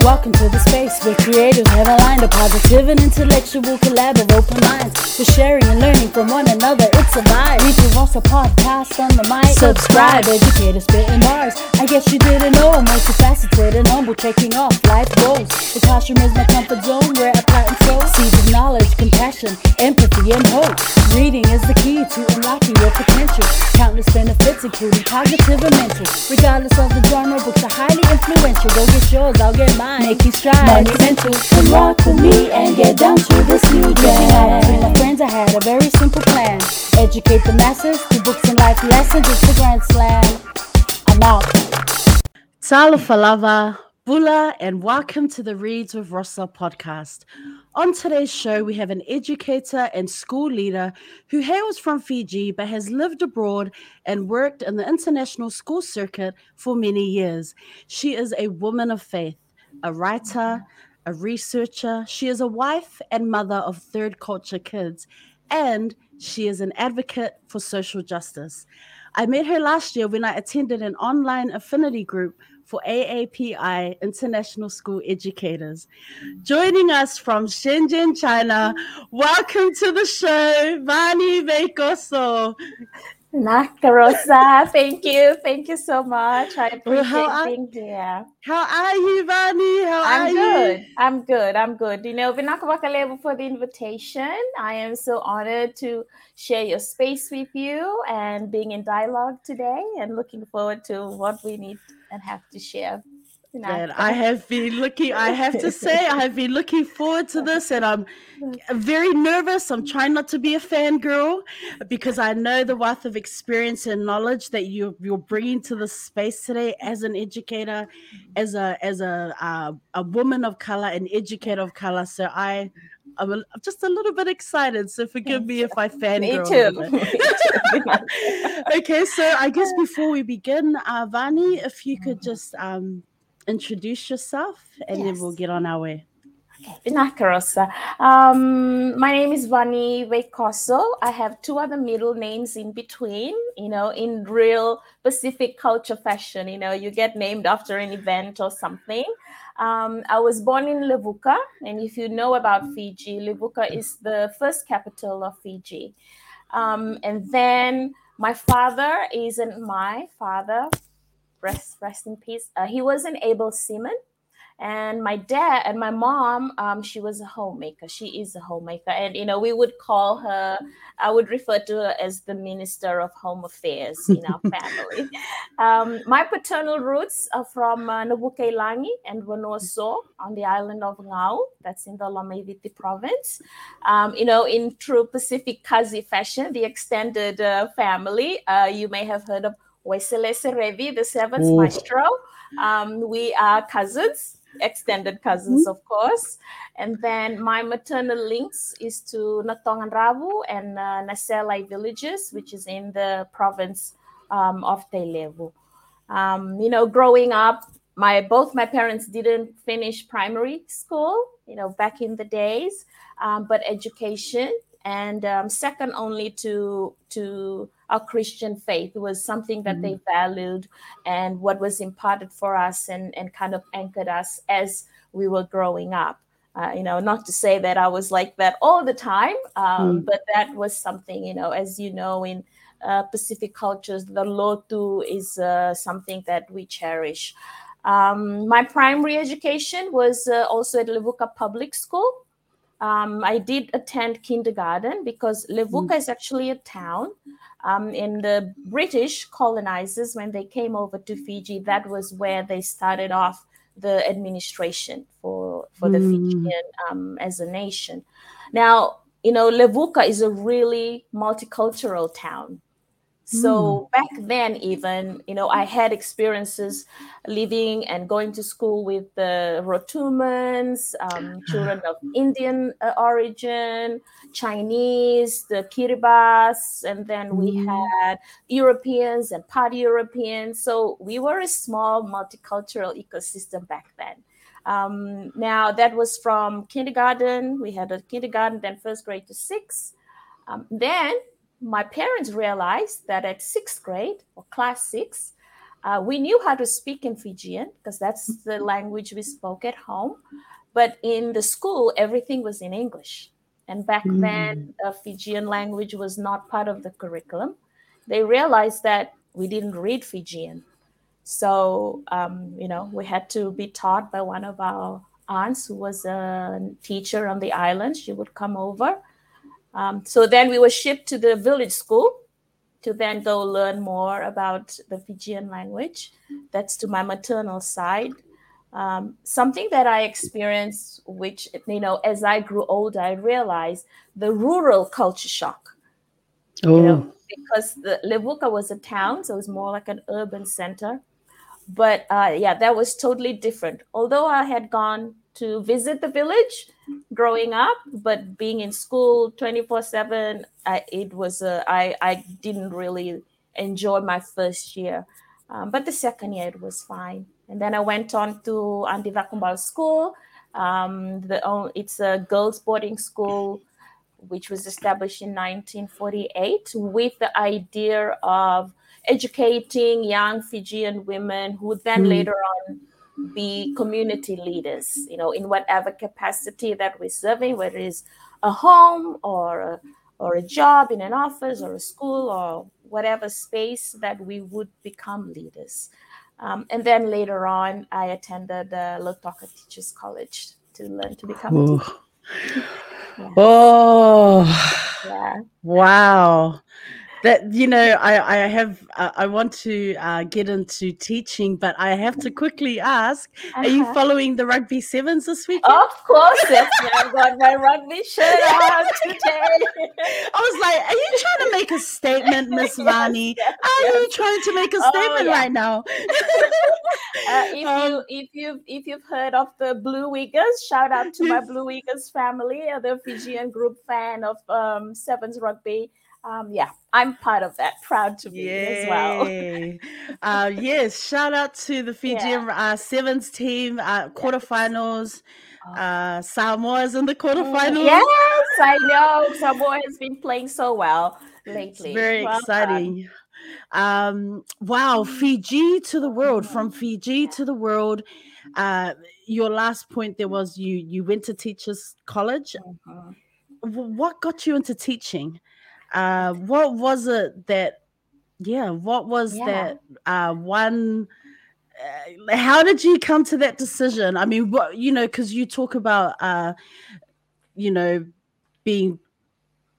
Welcome to the space where creators have aligned a positive and intellectual collab of open minds. For sharing and learning from one another, it's a vibe. We do also podcast on the mic. Subscribe, educators spitting bars. I guess you didn't know I'm multifaceted and humble, taking off life goals. The classroom is my comfort zone where I plant and sow seeds of knowledge, compassion, empathy, and hope. Reading is the key to unlocking your potential. Countless benefits, including cognitive and mental. Regardless of the genre, books are highly influential. Go get yours, I'll get mine. Make you strive. Monumental. Come rock with me and get down to this new jam. With my friends, I had a very simple plan. Educate the masses through books and life lessons. It's a grand slam. I'm out. Talofa lava, Bula, and welcome to the Reads with Rosa podcast. On today's show, we have an educator and school leader who hails from Fiji but has lived abroad and worked in the international school circuit for many years. She is a woman of faith, a writer, a researcher. She is a wife and mother of third culture kids, and she is an advocate for social justice. I met her last year when I attended an online affinity group for AAPI International School Educators. Joining us from Shenzhen, China, welcome to the show, Vani Veikoso. Nakarosa, thank you. Thank you so much. I appreciate Well, are- being here. How are you, Vani? How are I'm you? good. I'm good. I'm good. You know, Vinakawakalebo for the invitation. I am so honored to share your space with you and being in dialogue today and looking forward to what we need and have to share. And I have been looking, I have to say, I have been looking forward to this and I'm very nervous. I'm trying not to be a fangirl because I know the wealth of experience and knowledge that you, you're bringing to this space today as an educator, as a as a uh, a woman of color, an educator of color. So I, I'm, a, I'm just a little bit excited. So forgive me if I too. Me too. okay, so I guess before we begin, uh, Vani, if you could just um, introduce yourself and then we'll get on our way. Vinakarosa. Um, my name is Vani Veikoso. I have two other middle names in between, you know, in real Pacific culture fashion. You know, you get named after an event or something. Um, I was born in Levuka, and if you know about Fiji, Levuka is the first capital of Fiji. Um, and then my father isn't my father, rest, rest in peace. Uh, he was an able seaman and my dad and my mom um, she was a homemaker. She is a homemaker. And you know we would call her i would refer to her as the minister of home affairs in our family. Um, my paternal roots are from uh, Nabukelangi and Wonoso on the island of Ngau. That's in the Lomaiviti province. Um, you know in true pacific kazi fashion the extended uh, family uh, you may have heard of Waisale Serevi, the seventh Ooh. maestro. Um, we are cousins extended cousins of course. And then my maternal links is to Natongan Rabu and uh, Naselai villages which is in the province um, of Tailevu. Um, you know growing up my both my parents didn't finish primary school you know back in the days um, but education and um, second only to to our christian faith. It was something that they valued and what was imparted for us and, and kind of anchored us as we were growing up uh, you know not to say that i was like that all the time um, Mm. but that was something you know as you know in uh, pacific cultures the lotu is uh, something that we cherish um, my primary education was uh, also at levuka public school um, I did attend kindergarten because Levuka is actually a town. Um, and the British colonizers, when they came over to Fiji, that was where they started off the administration for for the Mm. Fijian um, as a nation. Now, you know, Levuka is a really multicultural town. So back then, even you know, I had experiences living and going to school with the Rotumans, um, children of Indian uh, origin, Chinese, the Kiribati, and then we Mm. had Europeans and part Europeans. So we were a small multicultural ecosystem back then. Um, now that was from kindergarten. We had a kindergarten, then first grade to six. Um, then my parents realized that at sixth grade or class six, Uh, we knew how to speak in Fijian because that's the language we spoke at home. But in the school, everything was in English. And back mm. then, uh, Fijian language was not part of the curriculum. They realized that we didn't read Fijian. So, um, you know, we had to be taught by one of our aunts who was a teacher on the island. She would come over. Um, so then we were shipped to the village school to then go learn more about the Fijian language. That's to my maternal side. Um, something that I experienced, which, you know, as I grew older, I realized the rural culture shock. Oh. You know, because the Levuka was a town, so it was more like an urban center. But uh, yeah, that was totally different. Although I had gone to visit the village growing up, but being in school 24 7, it was, uh, I, I didn't really enjoy my first year. Um, but the second year, it was fine. And then I went on to Adi Cakobau School. Um, the, it's a girls' boarding school which was established in 1948 with the idea of educating young Fijian women who then mm. later on be community leaders, you know, in whatever capacity that we're serving, whether it's a home or a, or a job in an office or a school or whatever space that we would become leaders. Um, and then later on, I attended the Lautoka Teachers College to learn to become Ooh. a teacher. Yeah. Oh, yeah. Wow that you know i i have uh, i want to uh, get into teaching but i have to quickly ask uh-huh. are you uh-huh. following the rugby sevens this week of course yes i've got my rugby shirt on today. I was like are you trying to make a statement miss yes, vani? yes, are you trying to make a oh, statement oh, yeah. right now? Uh, if um, you if you if you've heard of the blue wiggers shout out to my blue wiggers family. The fijian group fan of um, sevens rugby um, yeah, I'm part of that. Proud to be Yay. as well. uh, yes, shout out to the Fijian yeah. uh, sevens team, uh, quarterfinals. Oh. Uh, Samoa's in the quarterfinals. Yes, I know. Samoa has been playing so well lately. It's very well exciting. Um, wow, Fiji to the world, from Fiji to the world. Uh, your last point there was you you went to teachers college. Mm-hmm. What got you into teaching? Uh, what was it that, yeah, what was yeah. that uh, one? Uh, how did you come to that decision? I mean, what you know, because you talk about, uh, you know, being,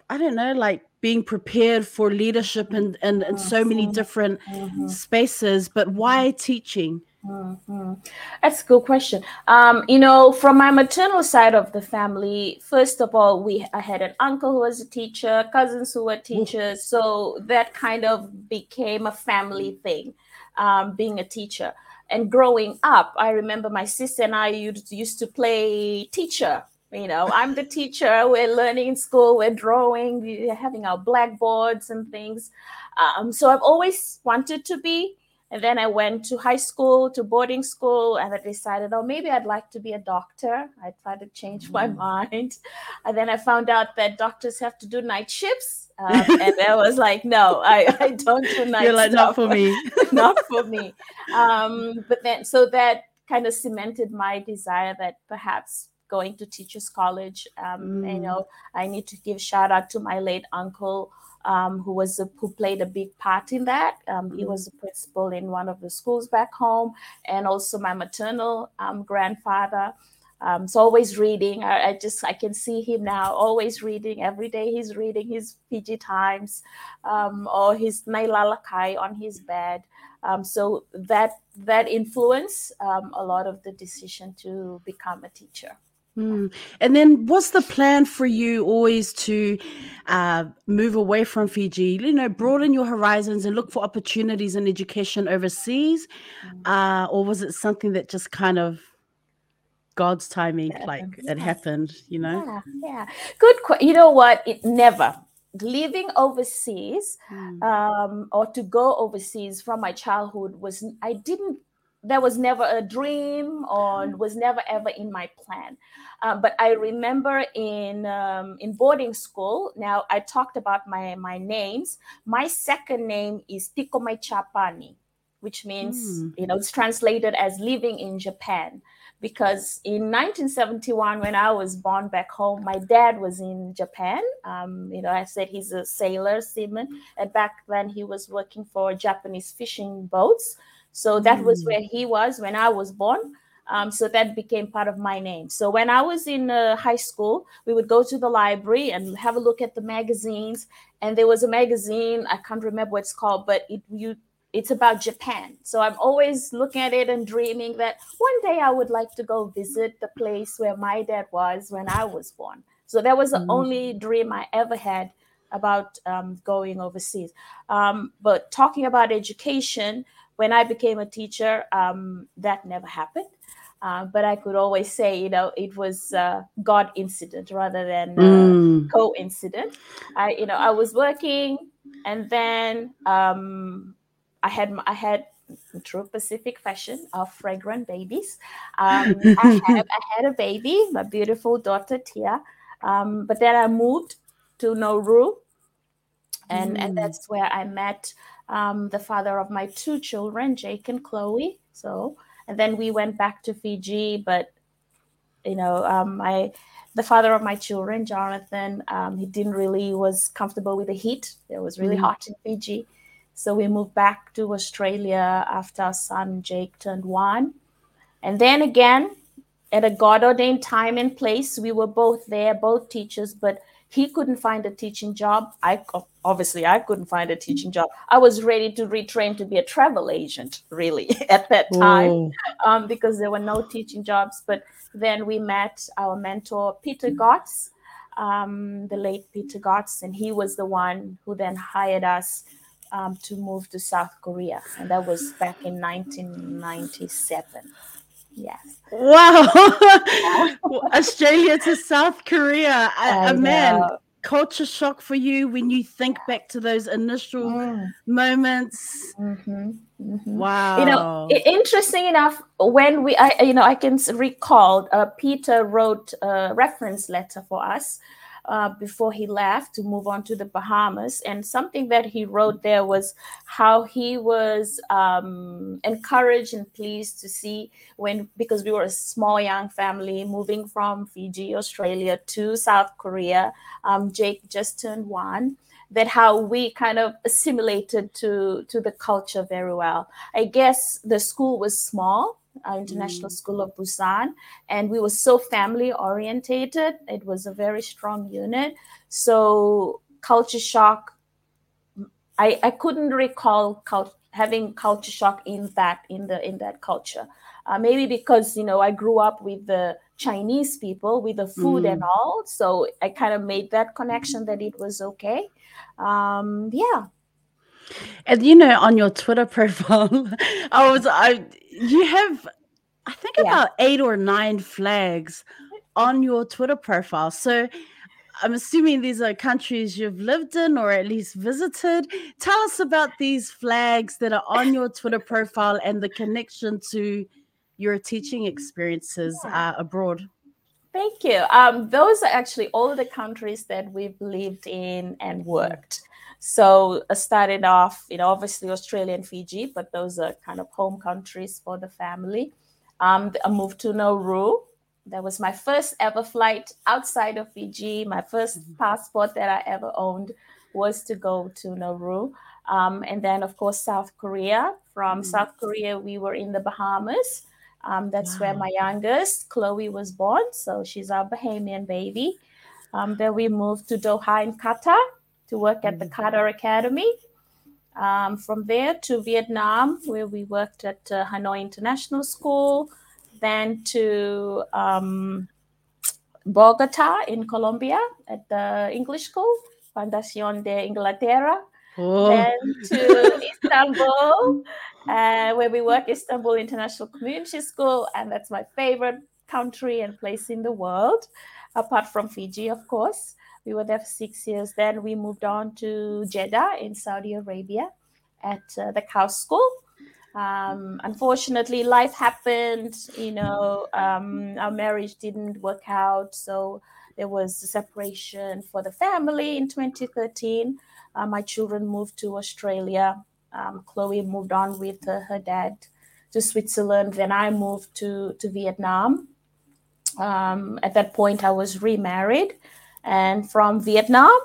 I don't know, like being prepared for leadership and and, and so many different mm-hmm. spaces, but why teaching? Mm-hmm. That's a good question. Um, you know, from my maternal side of the family, first of all, we I had an uncle who was a teacher, cousins who were teachers, so that kind of became a family thing, um, being a teacher. And growing up, I remember my sister and I used, used to play teacher. You know, I'm the teacher. We're learning in school. We're drawing. We're having our blackboards and things. Um, so I've always wanted to be and then I went to high school, to boarding school, and I decided, oh, maybe I'd like to be a doctor. I tried to change my mm. mind. And then I found out that doctors have to do night shifts. Um, and I was like, no, I, I don't do night You're like, not for me. not for me. Um, but then, so that kind of cemented my desire that perhaps going to teachers college um, mm. you know i need to give shout out to my late uncle um, who was a, who played a big part in that. Um, he mm-hmm. was a principal in one of the schools back home, and also my maternal um, grandfather. Um, so always reading. I, I, just I can see him now, always reading. Every day he's reading his Fiji Times um, or his Nai Lalakai on his bed. Um, so that that influenced a lot of the decision to become a teacher. Mm. And then, what's the plan for you always to uh, move away from Fiji? You know, broaden your horizons and look for opportunities in education overseas, mm. uh, or was it something that just kind of God's timing, like it happened? You know? Yeah, yeah. Good. Qu- you know what? It never living overseas mm. um, or to go overseas from my childhood was I didn't that was never a dream or mm. was never ever in my plan. Um, but I remember in um, in boarding school. Now I talked about my my names. My second name is Tikomai Chapani. which means mm. you know it's translated as living in Japan because in 1971 when i was born back home my dad was in japan um, you know i said he's a sailor seaman and back then he was working for japanese fishing boats so that mm. was where he was when i was born um, so that became part of my name so when i was in uh, high school we would go to the library and have a look at the magazines and there was a magazine i can't remember what it's called but it you it's about Japan. So I'm always looking at it and dreaming that one day I would like to go visit the place where my dad was when I was born. So that was the mm. only dream I ever had about um, going overseas. Um, but talking about education, when I became a teacher, um, that never happened. Uh, but I could always say, you know, it was uh, God incident rather than uh, mm. coincident. I, you know, I was working, and then um, I had I had true Pacific fashion of fragrant babies. Um, I, had, I had a baby, my beautiful daughter Tia. Um, but then I moved to Nauru, and mm. and that's where I met um, the father of my two children, Jake and Chloe. So and then we went back to Fiji, but you know, um, my the father of my children, Jonathan, um, he didn't really was comfortable with the heat. It was really mm. hot in Fiji. So we moved back to Australia after our son Jake turned one. And then again, at a God ordained time and place, we were both there, both teachers, but he couldn't find a teaching job. I obviously I couldn't find a teaching job. I was ready to retrain to be a travel agent, really, at that time, um, because there were no teaching jobs. But then we met our mentor Peter Gotts, um, the late Peter Gotts, and he was the one who then hired us um, to move to South Korea, and that was back in 1997. Yes. Wow. Australia to South Korea. A, man, culture shock for you when you think back to those initial mm. moments. Mm-hmm. Mm-hmm. Wow. You know, interesting enough, when we, I, you know, I can recall uh, Peter wrote a reference letter for us uh, before he left to move on to the Bahamas. And something that he wrote there was how he was um, encouraged and pleased to see when, because we were a small young family moving from Fiji, Australia to South Korea. Um, Jake just turned one that how we kind of assimilated to to the culture very well. I guess the school was small, our International mm. School of Busan, and we were so family orientated. It was a very strong unit. So culture shock, I, I couldn't recall cult, having culture shock in that in the in that culture. Uh, maybe because you know I grew up with the Chinese people with the food mm. and all, so I kind of made that connection that it was okay. Um, yeah. And you know, on your Twitter profile, I was I you have, I think, yeah. about eight or nine flags on your Twitter profile. So I'm assuming these are countries you've lived in or at least visited. Tell us about these flags that are on your Twitter profile and the connection to your teaching experiences uh, abroad. Thank you. Um, those are actually all the countries that we've lived in and worked. So I started off, you know, obviously Australia and Fiji, but those are kind of home countries for the family. Um, I moved to Nauru. That was my first ever flight outside of Fiji. My 1st mm-hmm. passport that I ever owned was to go to Nauru. Um, and then, of course, South Korea. From mm-hmm. South Korea, we were in the Bahamas. Um, that's wow. where my youngest, Chloe, was born. So she's our Bahamian baby. Um, then we moved to Doha in Qatar to work at the. Qatar Academy. Um, from there to Vietnam, where we worked at uh, Hanoi International School, then to um, Bogota in Colombia at the English School, Fundación de Inglaterra, oh. then to Istanbul, uh, where we work Istanbul International Community School, and that's my favorite country and place in the world, apart from Fiji, of course. We were there for six years. Then we moved on to Jeddah in Saudi Arabia at uh, the KAUST School. Um, unfortunately, life happened. You know, um, our marriage didn't work out, so there was a separation for the family in 2013. Uh, my children moved to Australia, Um, Chloe moved on with uh, her dad to Switzerland. Then I moved to to Vietnam. Um, at that point, I was remarried, and from Vietnam,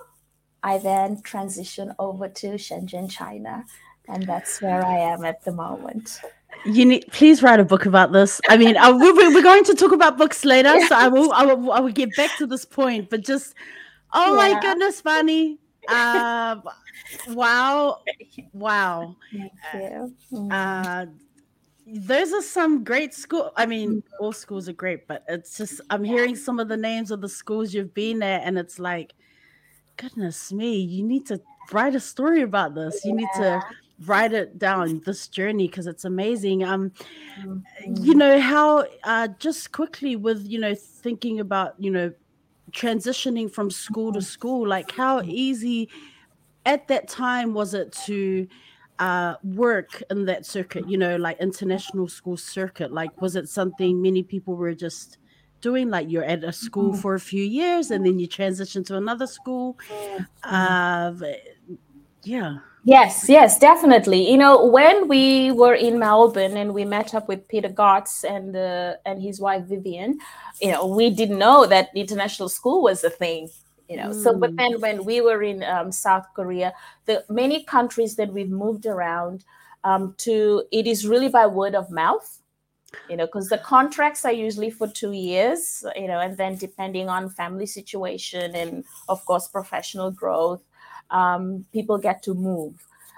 I then transitioned over to Shenzhen, China, and that's where I am at the moment. You need please write a book about this. I mean, I, we're, we're going to talk about books later, so I will, I will I will get back to this point. But just, oh yeah. my goodness, Vani, uh, wow, wow. Thank you. Uh, those are some great school. I mean, all schools are great, but it's just I'm hearing some of the names of the schools you've been at, and it's like, goodness me, you need to write a story about this. You need to write it down this journey because it's amazing um you know how uh just quickly with you know thinking about you know transitioning from school to school like how easy at that time was it to uh work in that circuit you know like international school circuit like was it something many people were just doing? Like you're at a school for a few years and then you transition to another school? Uh yeah. Yes, yes, definitely. You know, when we were in Melbourne and we met up with Peter Gotts and uh, and his wife Vivian, you know, we didn't know that international school was a thing. You know, mm. so but then when we were in um, South Korea, the many countries that we've moved around um, to, it is really by word of mouth. You know, because the contracts are usually for two years. You know, and then depending on family situation and of course professional growth um, people get to move.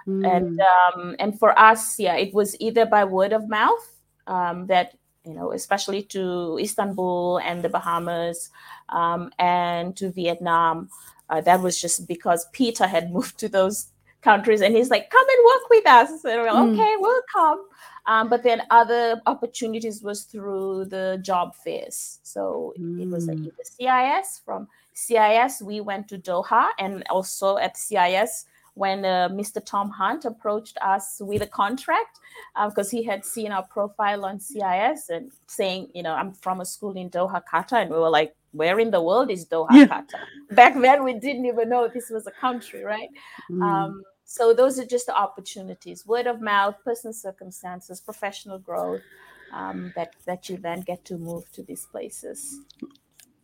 Mm. And um, and for us, yeah, it was either by word of mouth um, that you know, especially to Istanbul and the Bahamas um, and to Vietnam. Uh, that was just because Peter had moved to those countries, and he's like, "Come and work with us." And we're like, mm. "Okay, we'll come." Um, but then other opportunities was through the job fairs. So mm. it was like the CIS from CIS, we went to Doha, and also at CIS, when uh, Mr. Tom Hunt approached us with a contract, because uh, he had seen our profile on CIS and saying, you know, I'm from a school in Doha, Qatar, and we were like, where in the world is Doha, yeah. Qatar? Back then, we didn't even know this was a country, right? Mm. Um, so those are just the opportunities: word of mouth, personal circumstances, professional growth. Um, that that you then get to move to these places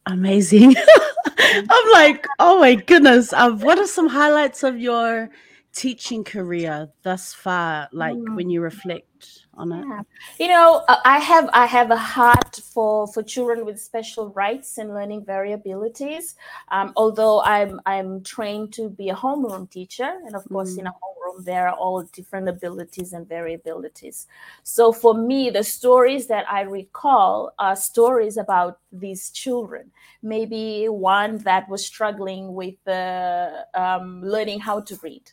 amazing. I'm like, oh my goodness. Um, what are some highlights of your teaching career thus far? Like mm. when you reflect on it. Yeah. you know uh, i have i have a heart for for children with special rights and learning variabilities. Um, although i'm i'm trained to be a homeroom teacher and of course mm. in a homeroom there are all different abilities and variabilities. So for me the stories that i recall are stories about these children. Maybe one that was struggling with uh, um, learning how to read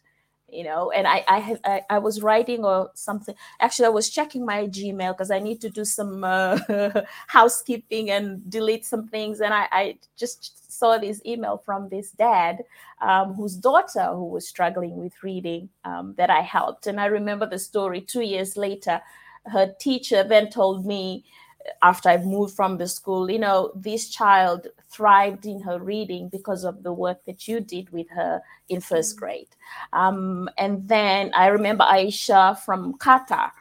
you know and i i have I, I, was writing or something. Actually i was checking my gmail because i need to do some uh, housekeeping and delete some things. And I, I just saw this email from this dad um, whose daughter who was struggling with reading um, that i helped. And i remember the story two years later her teacher then told me after I moved from the school, you know, this child thrived in her reading because of the work that you did with her in first mm. grade. Um, and then I remember Aisha from Qatar.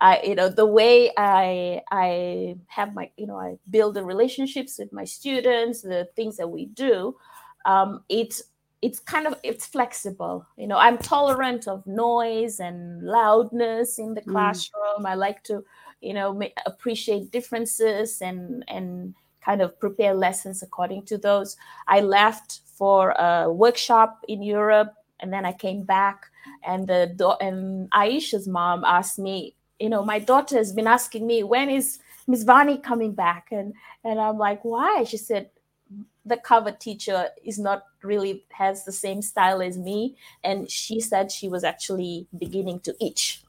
I, you know, the way I I have my, you know, I build the relationships with my students, the things that we do. Um, it's it's kind of it's flexible you know i'm tolerant of noise and loudness in the mm. classroom mm. i like to you know appreciate differences and and kind of prepare lessons according to those. I left for a workshop in europe and then i came back and the and aisha's mom asked me you know my daughter has been asking me when is miss vani coming back? And and i'm like why? She said the cover teacher is not really has the same style as me. And she said she was actually beginning to itch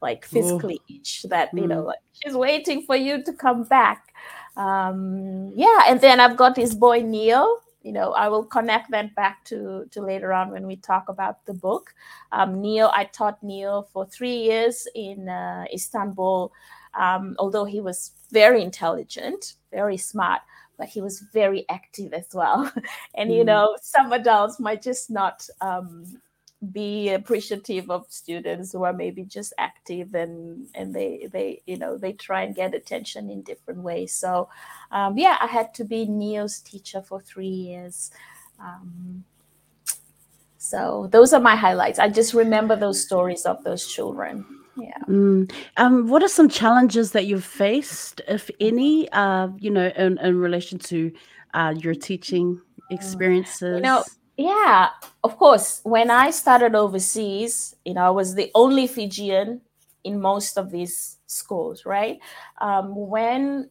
like physically oh. itch that you know mm. like she's waiting for you to come back um yeah and then i've got this boy neil you know i will connect that back to to later on when we talk about the book um, neil i taught neil for three years in uh, istanbul um, although he was very intelligent very smart but he was very active as well and you mm. know some adults might just not um, be appreciative of students who are maybe just active and and they they you know they try and get attention in different ways. So um, yeah i had to be neil's teacher for three years. Um, so those are my highlights. I just remember those stories of those children. Yeah. Mm. um what are some challenges that you've faced if any uh you know in, in relation to uh your teaching experiences you know yeah, of course. When I started overseas, you know, I was the only Fijian in most of these schools, right? Um, when,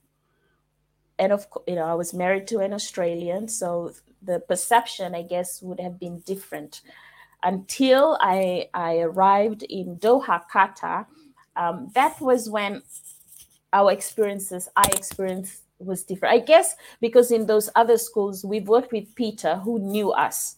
and of you know, I was married to an Australian, so the perception, I guess, would have been different. Until I I arrived in Doha, Qatar, um, that was when our experiences, I experienced was different. I guess because in those other schools we've worked with Peter who knew us.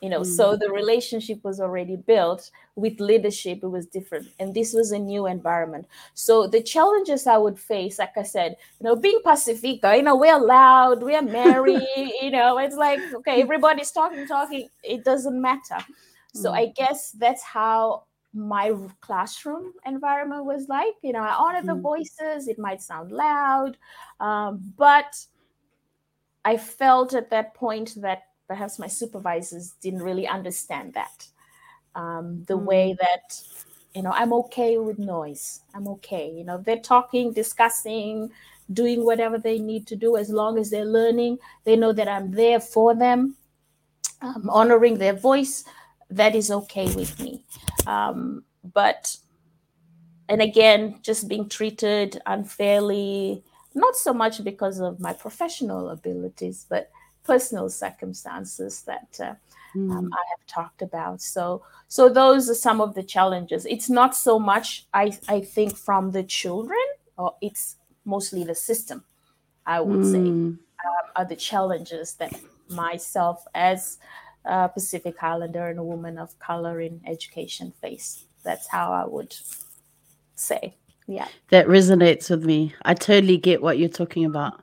You know, mm. so the relationship was already built with leadership, it was different. And this was a new environment. So the challenges I would face, like I said, you know, being Pacifica, you know, we're loud, we're merry, you know, it's like, okay, everybody's talking, talking, it doesn't matter. So mm. I guess that's how my classroom environment was like. You know, I honor the mm. voices, it might sound loud, um, but I felt at that point that perhaps my supervisors didn't really understand that. Um, the mm. way that, you know, I'm okay with noise. I'm okay. You know, they're talking, discussing, doing whatever they need to do as long as they're learning. They know that I'm there for them, um, honoring their voice that is okay with me. Um, but, and again, just being treated unfairly, not so much because of my professional abilities, but personal circumstances that uh, mm. um, I have talked about. So, so those are some of the challenges. It's not so much, I, I think, from the children, or it's mostly the system. I would mm. say um, are the challenges that myself as uh, Pacific Islander and a woman of color in education face. That's how I would say. Yeah. That resonates with me. I totally get what you're talking about.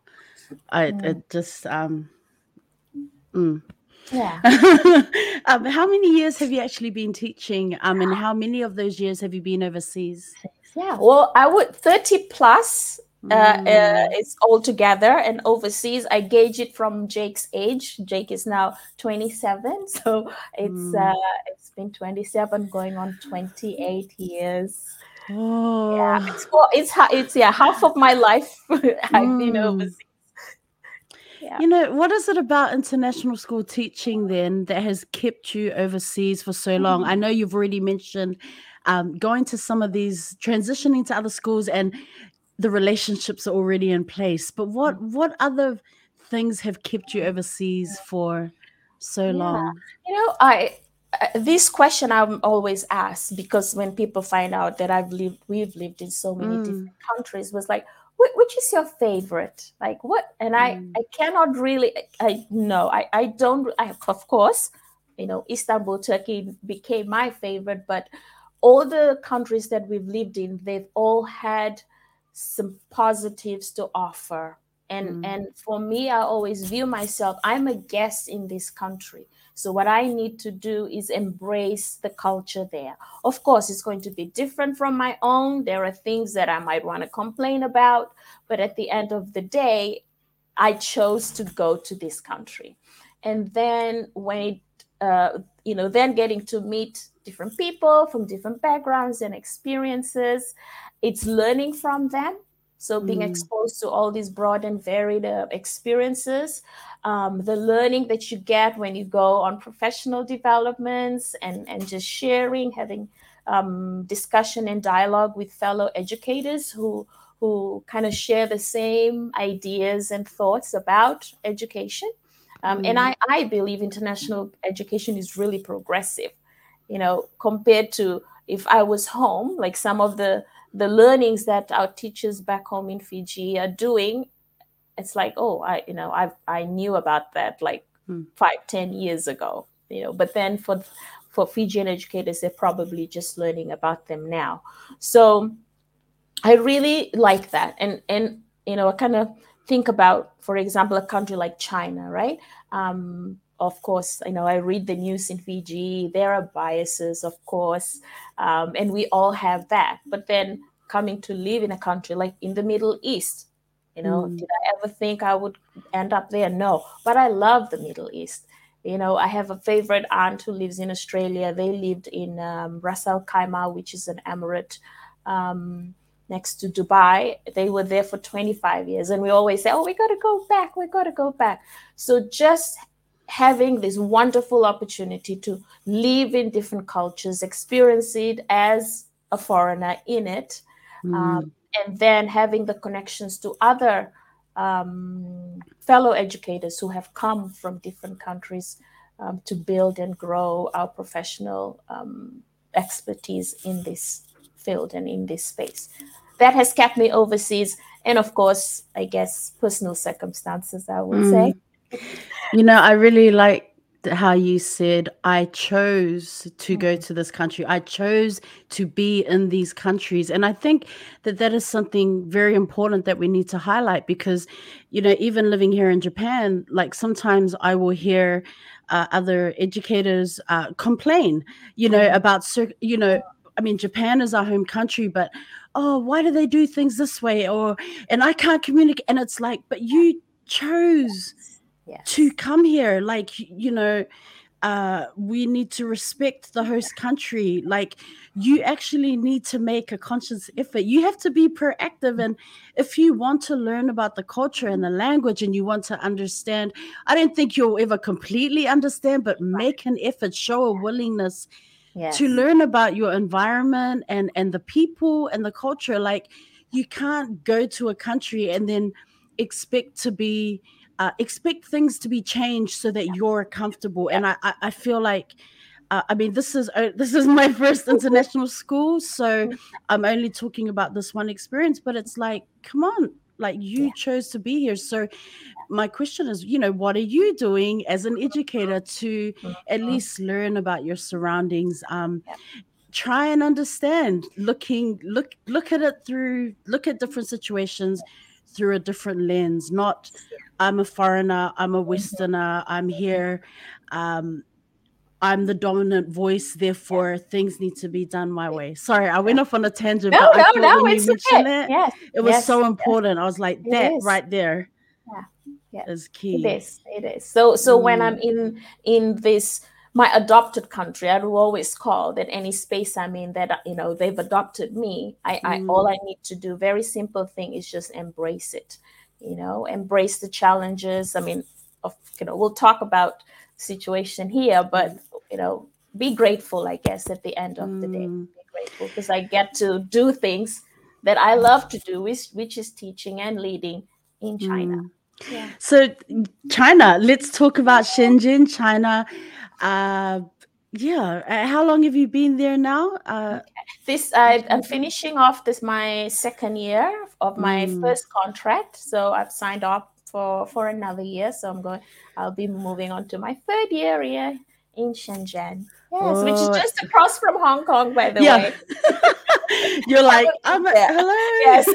I mm. it just um mm. yeah. um, how many years have you actually been teaching? Um, and how many of those years have you been overseas? Yeah, well, I would 30 plus uh, uh, mm. it's all together and overseas i gauge it from jake's age jake is now 27 so it's mm. uh, it's been 27 going on 28 years oh. yeah it's, well, it's it's yeah half of my life i've mm. been overseas yeah. You know, what is it about international school teaching then that has kept you overseas for so long? Mm-hmm. I know you've already mentioned um, going to some of these, transitioning to other schools, and the relationships are already in place. But what mm. what other things have kept you overseas for so yeah. long? You know, I uh, this question I'm always asked because when people find out that I've lived, we've lived in so many mm. different countries, was like, which is your favorite? Like what? And I, mm. I cannot really, I no, I, I don't. I of course, you know, Istanbul, Turkey became my favorite, but all the countries that we've lived in, they've all had some positives to offer and mm. and for me i always view myself i'm a guest in this country so what i need to do is embrace the culture there. Of course it's going to be different from my own. There are things that i might want to complain about but at the end of the day i chose to go to this country. And then when it uh, you know then getting to meet different people from different backgrounds and experiences it's learning from them so being mm. exposed to all these broad and varied uh, experiences um, the learning that you get when you go on professional developments and and just sharing having um, discussion and dialogue with fellow educators who who kind of share the same ideas and thoughts about education um, mm. and I, I believe international education is really progressive you know compared to if i was home like some of the the learnings that our teachers back home in Fiji are doing, it's like, oh, I, you know, I I knew about that like hmm. five, ten years ago, you know. But then for for Fijian educators, they're probably just learning about them now. So I really like that, and and you know, I kind of think about, for example, a country like China, right? Um, of course, you know, I read the news in Fiji. There are biases, of course, um, and we all have that. But then coming to live in a country like in the Middle East, you know, mm. did I ever think I would end up there? No, but I love the Middle East. You know, I have a favorite aunt who lives in Australia. They lived in um, Ras Al Khaimah, which is an emirate um, next to Dubai. They were there for 25 years, and we always say, "Oh, we got to go back. We got to go back." So just having this wonderful opportunity to live in different cultures, experience it as a foreigner in it, mm. um, and then having the connections to other um, fellow educators who have come from different countries um, to build and grow our professional um, expertise in this field and in this space. That has kept me overseas, and of course, I guess personal circumstances, I would mm. say. You know, I really like how you said I chose to go mm-hmm. to this country. I chose to be in these countries. And I think that that is something very important that we need to highlight because, you know, even living here in Japan, like sometimes I will hear uh, other educators uh, complain, you know, mm-hmm. about, you know, I mean, Japan is our home country, but oh, why do they do things this way? Or, and I can't communicate. And it's like, but you chose yes. to come here like you know uh we need to respect the host country. Like you actually need to make a conscious effort. You have to be proactive and if you want to learn about the culture and the language and you want to understand i don't think you'll ever completely understand but make an effort show a willingness yes. to learn about your environment and and the people and the culture. Like you can't go to a country and then expect to be uh, expect things to be changed so that you're comfortable. And I, I, I feel like, uh, I mean, this is uh, this is my first international school, so mm. I'm only talking about this one experience. But it's like, come on, like you yeah. chose to be here. So my question is, you know, what are you doing as an educator to at mm-hmm. least learn about your surroundings? Um, yeah try and understand looking look look at it through look at different situations through a different lens not I'm a foreigner, I'm a Westerner, I'm here. Um, I'm the dominant voice, therefore things need to be done my way. Sorry, I went off on a tangent, no, but no, no, you mentioned it, yes, it was yes, so important. Yes. I was like, that right there yeah, yeah. is key. It is, it is. So so mm. when I'm in in this my adopted country, I do always call that any space I'm in that you know they've adopted me. I, mm. I all I need to do, very simple thing, is just embrace it you know embrace the challenges i mean of you know we'll talk about situation here but you know be grateful i guess at the end of the day mm. be grateful because i get to do things that i love to do which, which is teaching and leading in china mm. yeah. so china let's talk about shenzhen china uh, yeah uh, how long have you been there now uh, this I, am finishing off this my second year of my mm. first contract so i've signed off for for another year so i'm going i'll be moving on to my third year here in shenzhen yes oh. which is oh. just across from hong kong by the yeah. way you're like i'm hello yes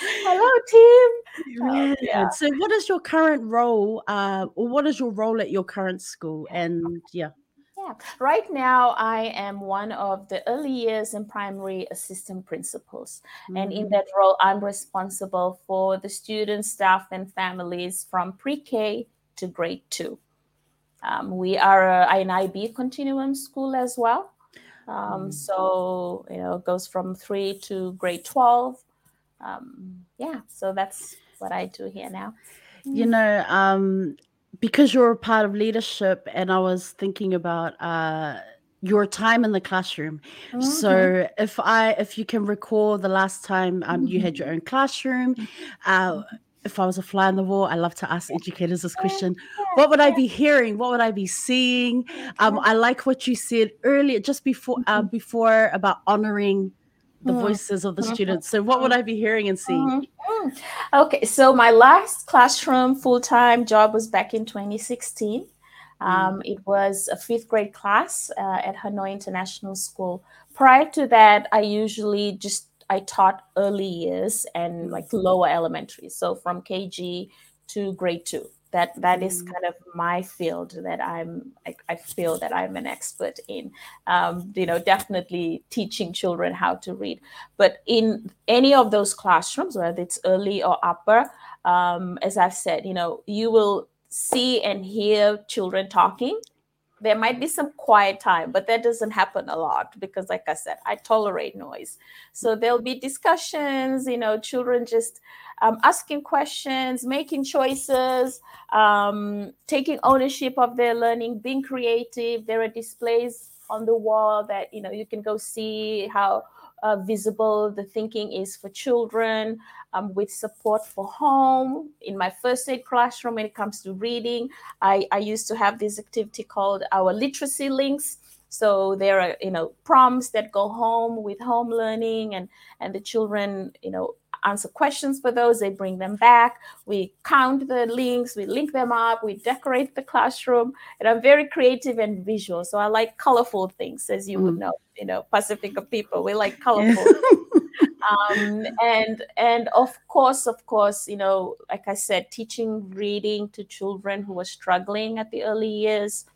hello team oh, yeah. so what is your current role uh or what is your role at your current school and yeah yeah, right now I am one of the early years and primary assistant principals. Mm-hmm. And in mm. that role, I'm responsible for the students, staff, and families from pre K to grade two. Um, we are an IB continuum school as well. Um, mm-hmm. So, you know, it goes from three to grade 12. Um, yeah, so that's what I do here now. You know, um, because you're a part of leadership and i was thinking about uh, your time in the classroom. Mm-hmm. so if i if you can recall the last time um, mm-hmm. you had your own classroom uh, if i was a fly on the wall i love to ask educators this question. what would i be hearing? What would i be seeing? Um, i like what you said earlier just before uh, mm-hmm. before about honoring the mm-hmm. voices of the mm-hmm. students. So, what would I be hearing and seeing? Mm-hmm. Okay, so my last classroom full time job was back in 2016. Um, it was a fifth grade class uh, at Hanoi International School. Prior to that, I usually just I taught early years and like lower elementary, so from KG to grade two that that is Mm. kind of my field that i'm i, I feel that i'm an expert in um, you know definitely teaching children how to read but in any of those classrooms whether it's early or upper um, as i've said you know you will see and hear children talking there might be some quiet time but that doesn't happen a lot because like i said i tolerate noise. So there'll be discussions you know children just um, asking questions making choices um, taking ownership of their learning being creative. There are displays on the wall that you know you can go see how uh, visible. The thinking is for children um, with support for home. In my first aid classroom when it comes to reading I, I used to have this activity called our literacy links. So there are you know prompts that go home with home learning and and the children you know answer questions for those. They bring them back. We count the links. We link them up. We decorate the classroom. And i'm very creative and visual so i like colorful things as you would Mm. know you know pacifica people we like colorful. Um, and and of course of course you know like i said teaching reading to children who are struggling at the early years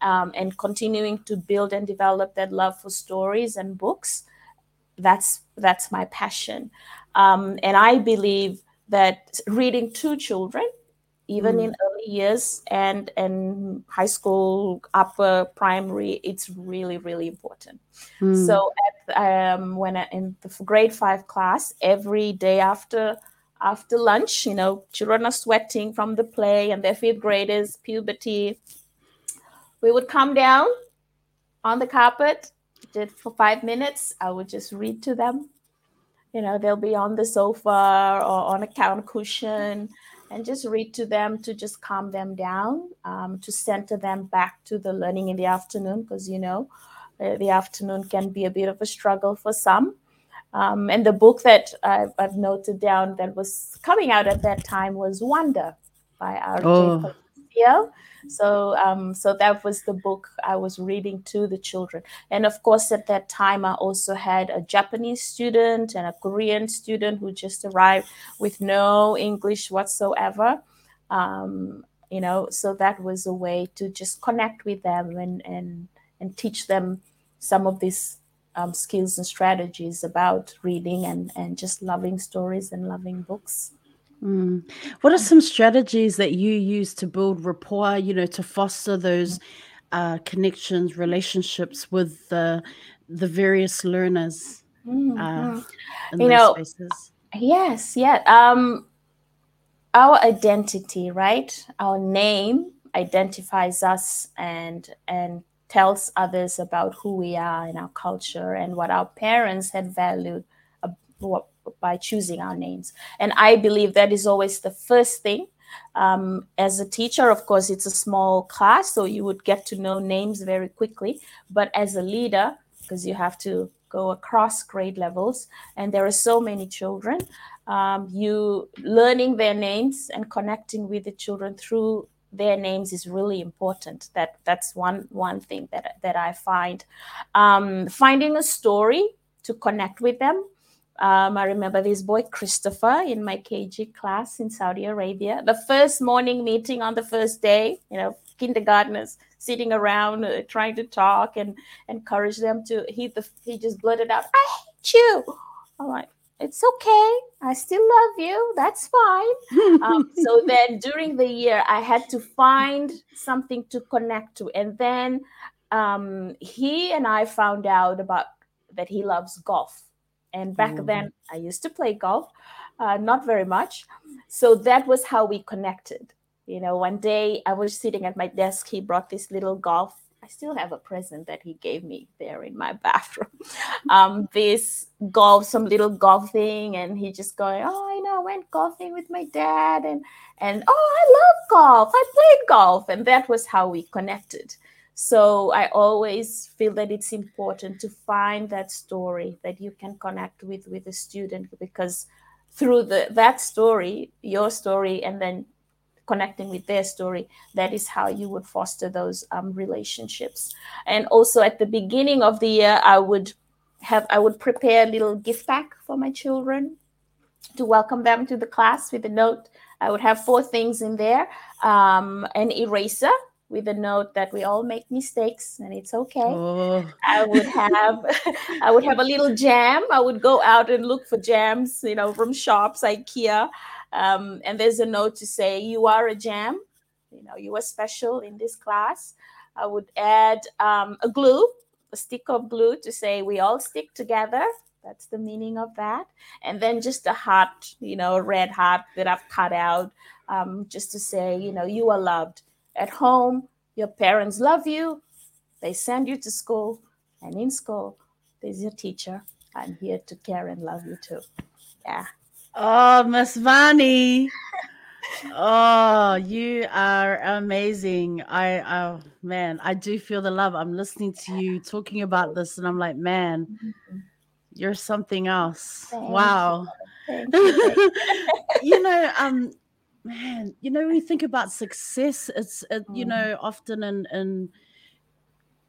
um, and continuing to build and develop that love for stories and books. That's that's my passion um, and i believe that reading to children even Mm. in early years and and high school upper primary it's really really important Mm. so at, um, when I, in the grade five class, every day after after lunch, you know, children are sweating from the play and their fifth graders, puberty. We would come down on the carpet, did for five minutes. I would just read to them. You know, they'll be on the sofa or on a couch cushion and just read to them to just calm them down, um, to center them back to the learning in the afternoon, because you know, uh, the afternoon can be a bit of a struggle for some. Um, and the book that I've, I've noted down that was coming out at that time was Wonder by R.J. Oh. Palacio. So, um, so that was the book I was reading to the children. And of course, at that time, I also had a Japanese student and a Korean student who just arrived with no English whatsoever. Um, you know, so that was a way to just connect with them and and and teach them some of these um, skills and strategies about reading and and just loving stories and loving books. Mm. What are some strategies that you use to build rapport, you know, to foster those uh, connections, relationships with the the various learners uh, Mhm. in You know, spaces? Yes, yeah. Um, our identity, right? Our name identifies us and and tells others about who we are and our culture and what our parents had valued uh, what- by choosing our names. And I believe that is always the first thing. Um, as a teacher, of course, it's a small class, so you would get to know names very quickly. But as a leader, because you have to go across grade levels, and there are so many children, um, you learning their names and connecting with the children through their names is really important. That that's one one thing that that I find. Um, finding a story to connect with them. Um, I remember this boy Christopher in my KG class in Saudi Arabia. The first morning meeting on the first day, you know, kindergartners sitting around uh, trying to talk and encourage them to. He the, he just blurted out, "I hate you." I'm like, "It's okay. I still love you. That's fine." um, so then during the year i had to find something to connect to and then um, he and i found out about that he loves golf and back Mm. then i used to play golf uh, not very much so that was how we connected you know one day i was sitting at my desk he brought this little golf i still have a present that he gave me there in my bathroom um, this golf, some little golf thing, and he just going, "Oh, I know, I went golfing with my dad, and and oh, I love golf. I played golf," and that was how we connected. So I always feel that it's important to find that story that you can connect with with a student because through the that story, your story, and then connecting with their story that is how you would foster those um, relationships. And also at the beginning of the year i would have i would prepare a little gift pack for my children to welcome them to the class with a note. I would have four things in there um, an eraser with a note that we all make mistakes and it's okay. Oh. I would have I would have a little jam. I would go out and look for jams, you know, from shops, IKEA. Um, and there's a note to say you are a jam. You know, you are special in this class. I would add um, a glue, a stick of glue to say we all stick together. That's the meaning of that. And then just a heart, you know, a red heart that I've cut out um, just to say, you know, you are loved at home, your parents love you. They send you to school, and in school, there's your teacher. I'm here to care and love you too. Yeah. Oh, Miss Vani. oh, you are amazing. I oh man, I do feel the love. I'm listening to you talking about this, and I'm like, man, mm-hmm. you're something else. Thank wow. You. you know, um, man, you know, when you think about success, it's it, you mm. know often in in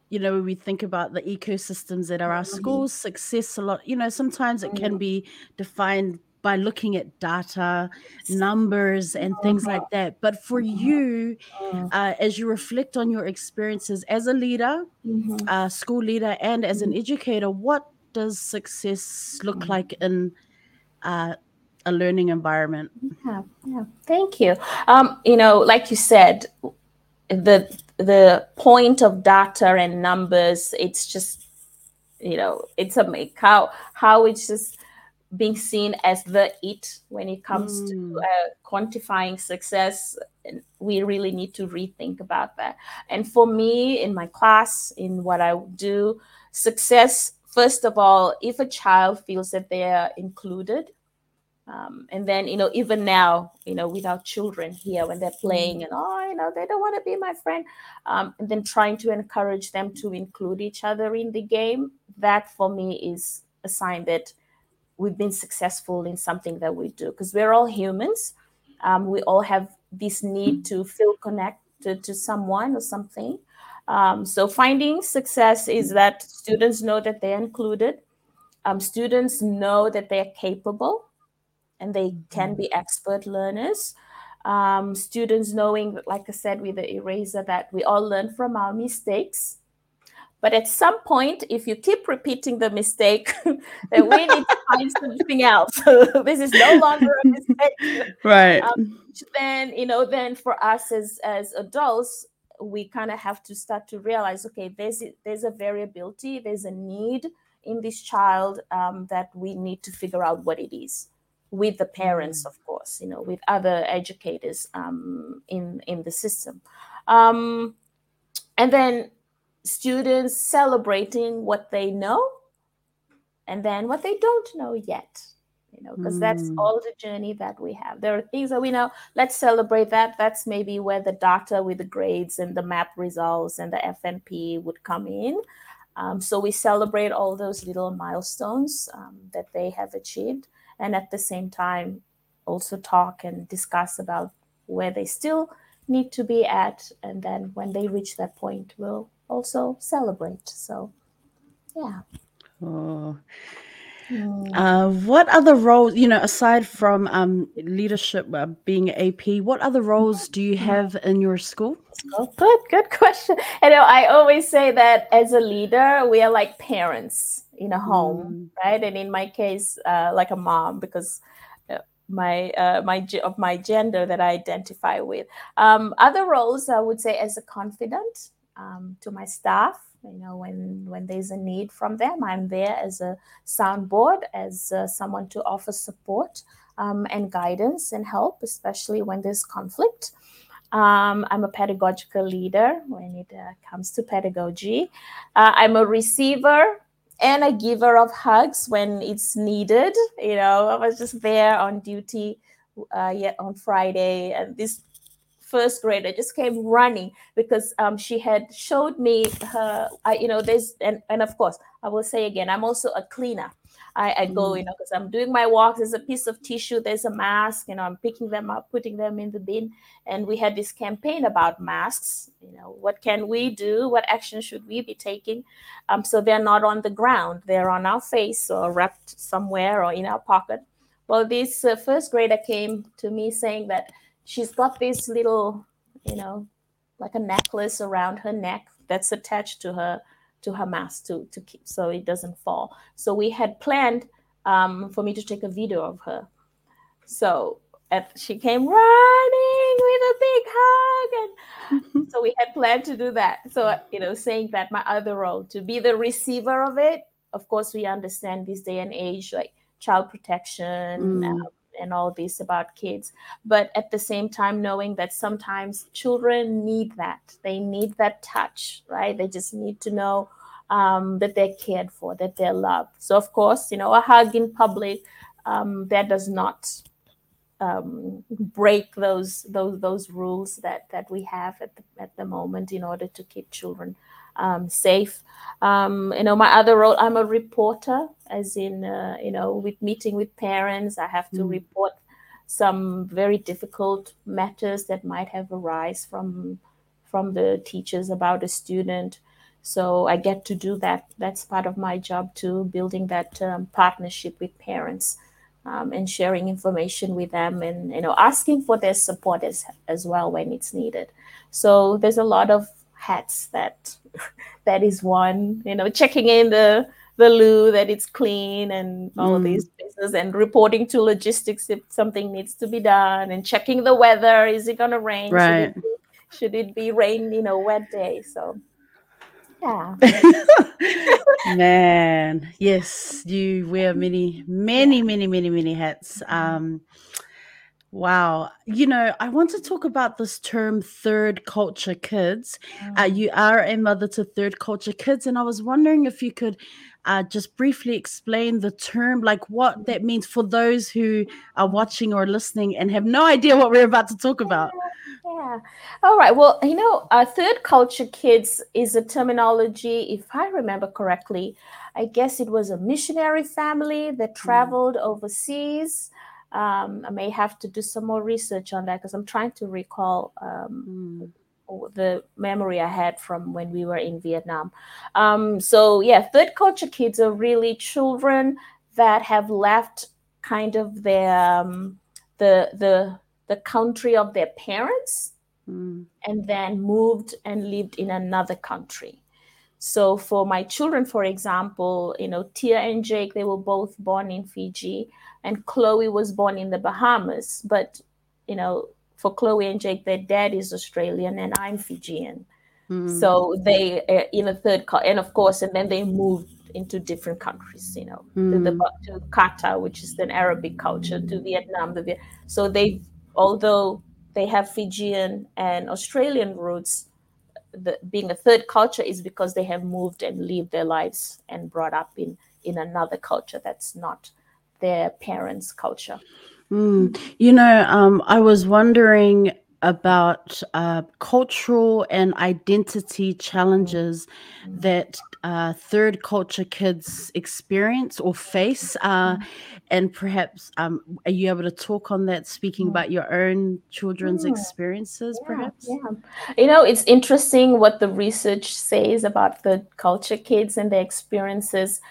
you know when we think about the ecosystems that are our mm-hmm. schools, success a lot. You know, sometimes it can mm. be defined by looking at data, numbers, and things like that. But for you, uh. uh, as you reflect on your experiences as a leader, mm-hmm. uh, school leader, and as an educator, what does success look like in uh, a learning environment. Yeah, yeah. Thank you. Um, you know, like you said, the the point of data and numbers, it's just, you know, it's a make how how it's just being seen as the it when it comes mm. to uh, quantifying success we really need to rethink about that and for me in my class in what i do success first of all if a child feels that they are included um, and then, you know, even now, you know, with our children here when they're playing and, oh, you know, they don't want to be my friend. Um, and then trying to encourage them to include each other in the game. That for me is a sign that we've been successful in something that we do because we're all humans. Um, we all have this need to feel connected to someone or something. Um, so finding success is that students know that they're included. Um, students know that they're capable and they can be mm-hmm. expert learners. Um, students knowing, like I said, with the eraser, that we all learn from our mistakes. But at some point, if you keep repeating the mistake, then we need to find something else. this is no longer a mistake. Right. Um, then, you know, then for us as, as adults, we kind of have to start to realize, okay, there's there's a variability, there's a need in this child um, that we need to figure out what it is with the parents, mm. of course, you know, with other educators um, in in the system, um, and then students celebrating what they know, and then what they don't know yet. You know, because mm. that's all the journey that we have. There are things that we know. Let's celebrate that. That's maybe where the data with the grades and the map results and the F&P would come in. Um, so we celebrate all those little milestones um, that they have achieved and at the same time also talk and discuss about where they still need to be at and then when they reach that point we'll also celebrate so yeah oh. Hmm. Uh, what other roles, you know, aside from um, leadership, uh, being AP, what other roles do you have in your school? Oh, good, good question. You know, I always say that as a leader, we are like parents in a home, mm. right? And in my case, uh, like a mom, because uh, my uh, my of my gender that I identify with. Um, other roles, I would say, as a confidant um, to my staff. You know, when when there's a need from them, I'm there as a soundboard, as uh, someone to offer support um, and guidance and help, especially when there's conflict. Um, I'm a pedagogical leader when it uh, comes to pedagogy. Uh, I'm a receiver and a giver of hugs when it's needed. You know, I was just there on duty uh, yet on Friday, and this first grader just came running because um, she had showed me her, I, you know, there's, and, and of course, I will say again, I'm also a cleaner. I, I go, you mm. know, because I'm doing my walks. There's a piece of tissue, there's a mask, you know, I'm picking them up, putting them in the bin. And we had this campaign about masks. You know, what can we do? What action should we be taking? Um, so they're not on the ground, they're on our face or wrapped somewhere or in our pocket well, this uh, first grader came to me saying that she's got this little, you know, like a necklace around her neck that's attached to her to her mask to to keep so it doesn't fall. So we had planned um, for me to take a video of her. So she came running with a big hug, and so we had planned to do that. So you know, saying that my other role to be the receiver of it. Of course, we understand this day and age, like child protection. Mm. Um, and all this about kids. But at the same time knowing that sometimes children need that. They need that touch right? They just need to know um, that they're cared for that they're loved. So of course you know a hug in public um, that does not um, break those those those rules that that we have at the, at the moment in order to keep children um, safe. Um, you know, my other role, I'm a reporter, as in uh, you know, with meeting with parents, I have to mm. report some very difficult matters that might have arise from from the teachers about a student. So I get to do that. That's part of my job too, building that um, partnership with parents um, and sharing information with them and you know asking for their support as, as well when it's needed so there's a lot of hats that that is one you know checking in the the loo that it's clean and all mm. of these business and reporting to logistics if something needs to be done and checking the weather is it going to rain right should it, be, should it be rain you know wet day so yeah. Man, yes, you wear many, many, many, many, many hats. Um, wow. You know, I want to talk about this term third culture kids. Uh, mm. you are a mother to third culture kids, and I was wondering if you could uh, just briefly explain the term, like what that means for those who are watching or listening and have no idea what we're about to talk about. Yeah. All right. Well, you know, uh, third culture kids is a terminology, if I remember correctly, I guess it was a missionary family that mm. traveled mm. overseas. Um, I may have to do some more research on that because I'm trying to recall um, mm. the memory I had from when we were in Vietnam. Um, so, yeah, third culture kids are really children that have left kind of their um, the the the country of their parents mm. and then moved and lived in another country. So for my children, for example, you know, Tia and Jake, they were both born in Fiji, and Chloe was born in the Bahamas. But you know, for Chloe and Jake, their dad is Australian and I'm Fijian. Mm. So they uh, in a third, co- and of course, and then they moved into different countries. You know, mm. to, the, to Qatar, which is an Arabic culture, to Vietnam. The so they although they have Fijian and Australian roots, the, being a third culture is because they have moved and lived their lives and brought up in in another culture that's not their parents' culture. Mm. You know, um, I was wondering about uh, cultural and identity challenges mm-hmm. that uh, third culture kids experience or face uh, mm-hmm. and perhaps um, are you able to talk on that speaking mm-hmm. about your own children's experiences yeah, perhaps yeah you know it's interesting what the research says about the culture kids and their experiences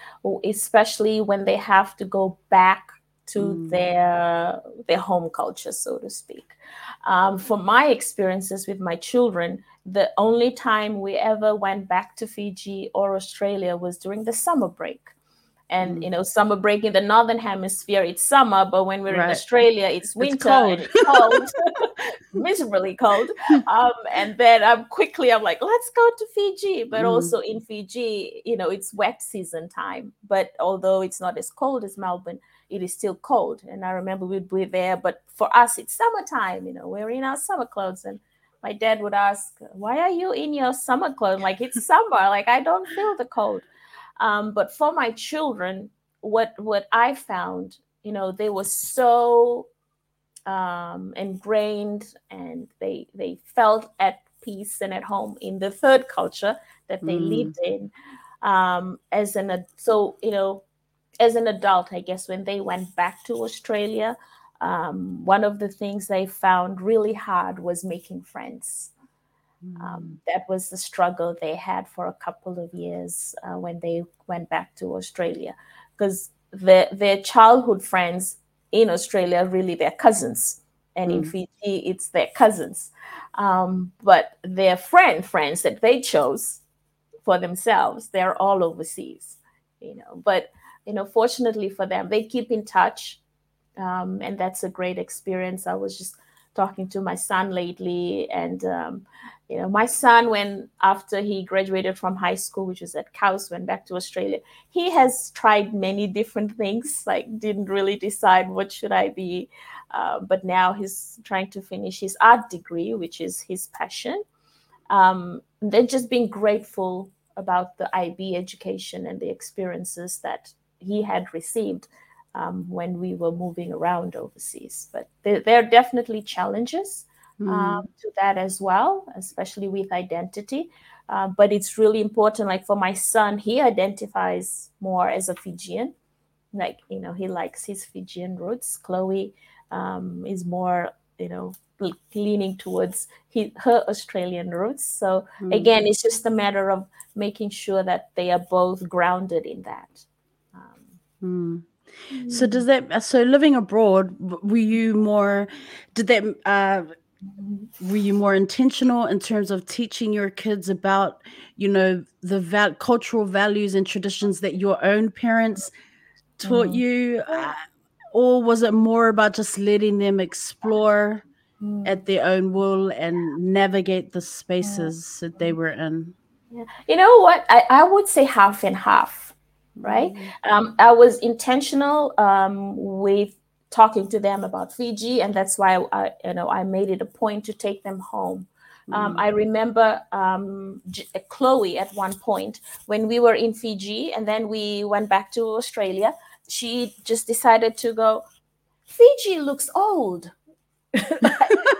especially when they have to go back to mm. their their home culture so to speak um, from my experiences with my children, the only time we ever went back to Fiji or Australia was during the summer break. And mm. you know, summer break in the northern hemisphere, it's summer, but when we're right. in Australia, it's winter it's cold. and it's cold, miserably cold. Um, and then I'm um, quickly, I'm like, let's go to Fiji. But mm. also in Fiji, you know, it's wet season time. But although it's not as cold as Melbourne, it is still cold. And I remember we'd be there, but for us, it's summertime, you know, we're in our summer clothes. And my dad would ask, Why are you in your summer clothes? Like, it's summer. Like, I don't feel the cold. Um, but for my children, what what I found, you know, they were so um, ingrained and they they felt at peace and at home in the third culture that they mm. lived in um, as an so you know as an adult, I guess, when they went back to Australia, um, one of the things they found really hard was making friends. Mm. Um, that was the struggle they had for a couple of years uh, when they went back to Australia, because their their childhood friends in Australia really their cousins, and mm. in Fiji it's their cousins. Um, but their friend friends that they chose for themselves, they're all overseas, you know. But you know, fortunately for them, they keep in touch, um, and that's a great experience. I was just talking to my son lately, and um, you know, my son, when after he graduated from high school, which was at KAUST, went back to Australia, he has tried many different things, like didn't really decide what should I be. Uh, but now he's trying to finish his art degree, which is his passion. Um, then just being grateful about the IB education and the experiences that he had received um, when we were moving around overseas. But there, there are definitely challenges mm. um, to that as well, especially with identity. Uh, but it's really important. Like for my son, he identifies more as a Fijian. Like, you know, he likes his Fijian roots. Chloe um, is more, you know, leaning towards his, her Australian roots. So mm. again, it's just a matter of making sure that they are both grounded in that. Um, mm. So does that so living abroad were you more did that uh were you more intentional in terms of teaching your kids about you know the val- cultural values and traditions that your own parents taught mm-hmm. you uh, or was it more about just letting them explore mm. at their own will and navigate the spaces that they were in yeah. you know what I, I would say half and half right mm-hmm. um, i was intentional um, with talking to them about Fiji, and that's why I, you know, I made it a point to take them home. Um, I mm. remember um, J- uh, Chloe at one point when we were in Fiji, and then we went back to Australia. She just decided to go. Fiji looks old.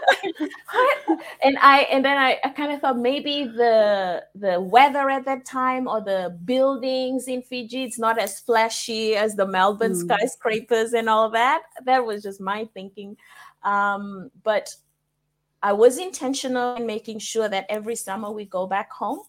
and I and then I, I kind of thought maybe the the weather at that time or the buildings in Fiji it's not as flashy as the Melbourne mm. skyscrapers and all that. That was just my thinking. Um, but I was intentional in making sure that every summer we go back home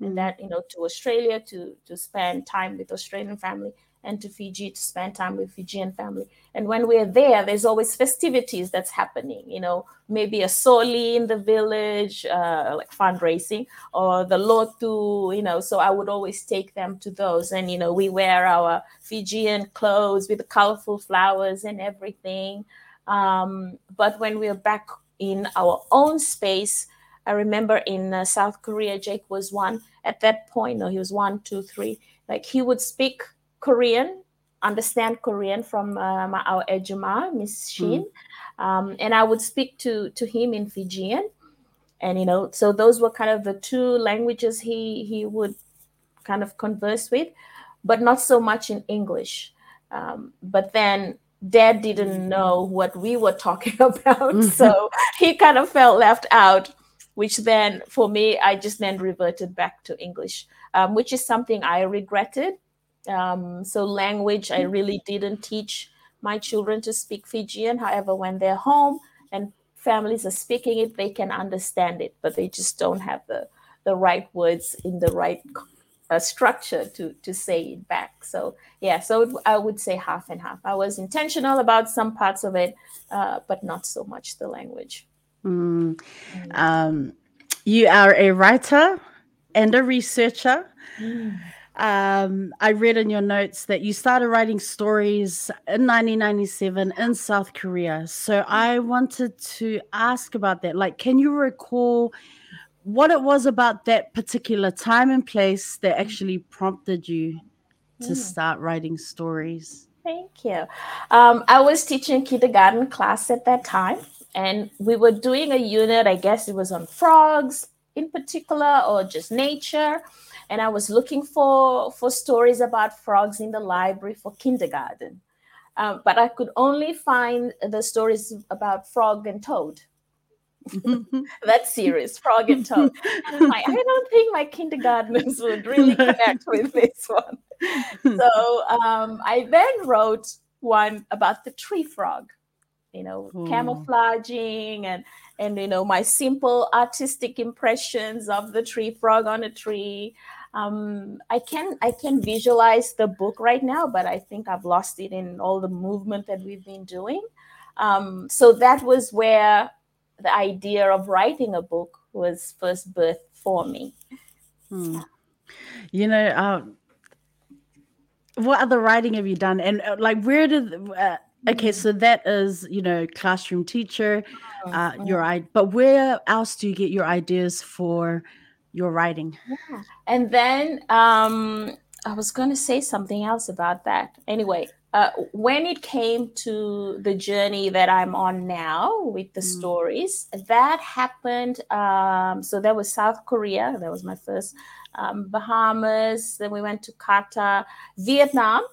mm. and hmm. that you know to Australia to to spend time with Australian family and to Fiji to spend time with Fijian family. And when we're there, there's always festivities that's happening. You know, maybe a soli in the village, uh, like fundraising, or the lotu. You know, so I would always take them to those, and you know, we wear our Fijian clothes with the colorful flowers and everything. Um, but when we're back in our own space, I remember in uh, South Korea, Jake was one at that point. No, he was one, two, three. Like he would speak Korean, understand Korean from um, our ajumma, Miss Shin, mm. um, and I would speak to to him in Fijian, and you know, so those were kind of the two languages he he would kind of converse with, but not so much in English. Um, but then Dad didn't know what we were talking about, mm-hmm. so he kind of felt left out. Which then, for me, I just then reverted back to English, um, which is something I regretted um, so language, I really didn't teach my children to speak Fijian. However, when they're home and families are speaking it, they can understand it, but they just don't have the the right words in the right uh, structure to to say it back. So yeah, so it, I would say half and half. I was intentional about some parts of it, uh, but not so much the language. Mm. Um, you are a writer and a researcher. Mm um, I read in your notes that you started writing stories in 1997 in South Korea. So I wanted to ask about that. Like, can you recall what it was about that particular time and place that actually prompted you to mm. start writing stories? Thank you. Um, I was teaching kindergarten class at that time, and we were doing a unit, I guess it was on frogs in particular, or just nature and I was looking for for stories about frogs in the library for kindergarten, um, but I could only find the stories about frog and toad. that series, Frog and Toad. And like, I don't think my kindergartners would really connect with this one. So um, I then wrote one about the tree frog, you know, Ooh. camouflaging and and you know my simple artistic impressions of the tree frog on a tree um, I can I can visualize the book right now, but I think I've lost it in all the movement that we've been doing. Um, so that was where the idea of writing a book was first birthed for me. Hmm. You know, uh, what other writing have you done? And uh, like, where did uh, okay? So that is you know, classroom teacher. Uh, your I, but where else do you get your ideas for? your writing. Yeah. And then um, I was going to say something else about that. Anyway, uh, when it came to the journey that I'm on now with the mm. stories, that happened. Um, so that was South Korea. That was my first. Um, Bahamas. Then we went to Qatar, Vietnam.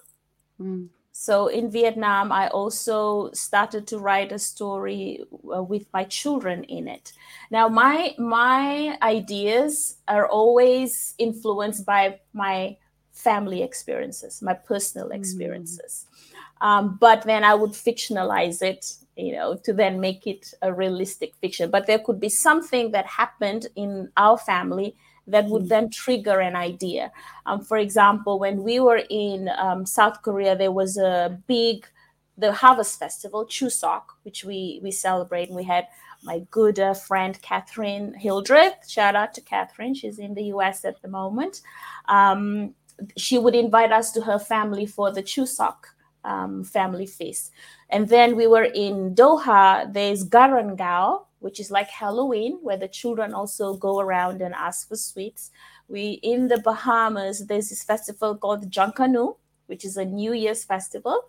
Mm. So in Vietnam, I also started to write a story uh, with my children in it. Now, my my ideas are always influenced by my family experiences, my personal mm. experiences. Mm. Um, but then I would fictionalize it, you know, to then make it a realistic fiction. But there could be something that happened in our family that would mm. then trigger an idea. Um, for example, when we were in um, South Korea, there was a big the Harvest Festival, Chuseok, which we we celebrate. And we had my good uh, friend Catherine Hildreth. Shout out to Catherine; she's in the U.S. at the moment. Um, she would invite us to her family for the Chuseok um, family feast, and then we were in Doha. There's Garangao, which is like Halloween, where the children also go around and ask for sweets. We in the Bahamas, there's this festival called Junkanoo, which is a New Year's festival.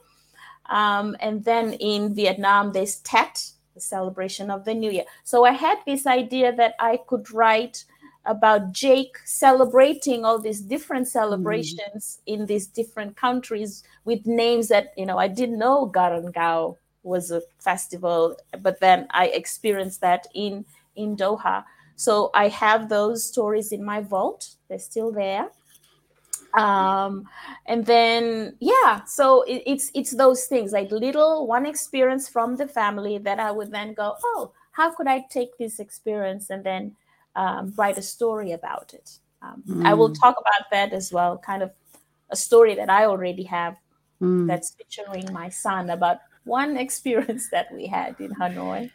Um, and then in Vietnam, there's Tet, the celebration of the New Year. So I had this idea that I could write about Jake celebrating all these different celebrations mm. in these different countries with names that you know I didn't know Garangao was a festival, but then I experienced that in in Doha. So I have those stories in my vault. They're still there. Um, and then yeah, so it, it's it's those things like little one experience from the family that I would then go, oh, how could I take this experience and then um, write a story about it? Um, mm. I will mm. talk about that as well, kind of a story that I already have mm. that's featuring my son about one experience that we had in Hanoi.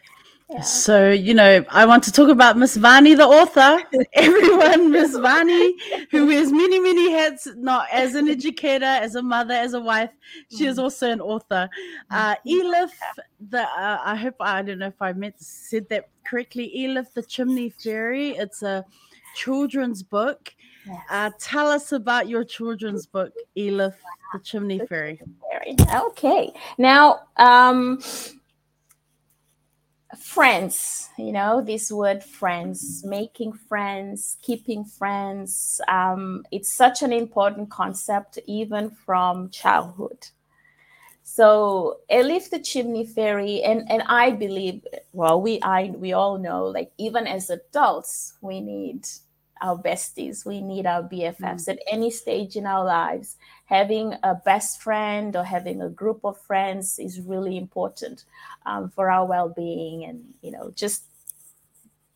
Yeah. So, you know, I want to talk about Miss Vani, the author. Everyone, Miss Vani, who wears many, many hats, not as an educator, as a mother, as a wife. She is mm-hmm. also an author. Uh, mm-hmm. Elif, the uh, I hope I don't know if I meant said that correctly. Elif, the Chimney Fairy. It's a children's book. Yes. Uh, tell us about your children's book, Elif, the Chimney Fairy. Okay. Now, um, friends, you know, this word friends, making friends, keeping friends. Um, it's such an important concept, even from childhood. So Elif the Chimney Fairy, and, and I believe, well, we I we all know, like even as adults, we need our besties, we need our BFFs mm. at any stage in our lives. Having a best friend or having a group of friends is really important um, for our well-being, and you know, just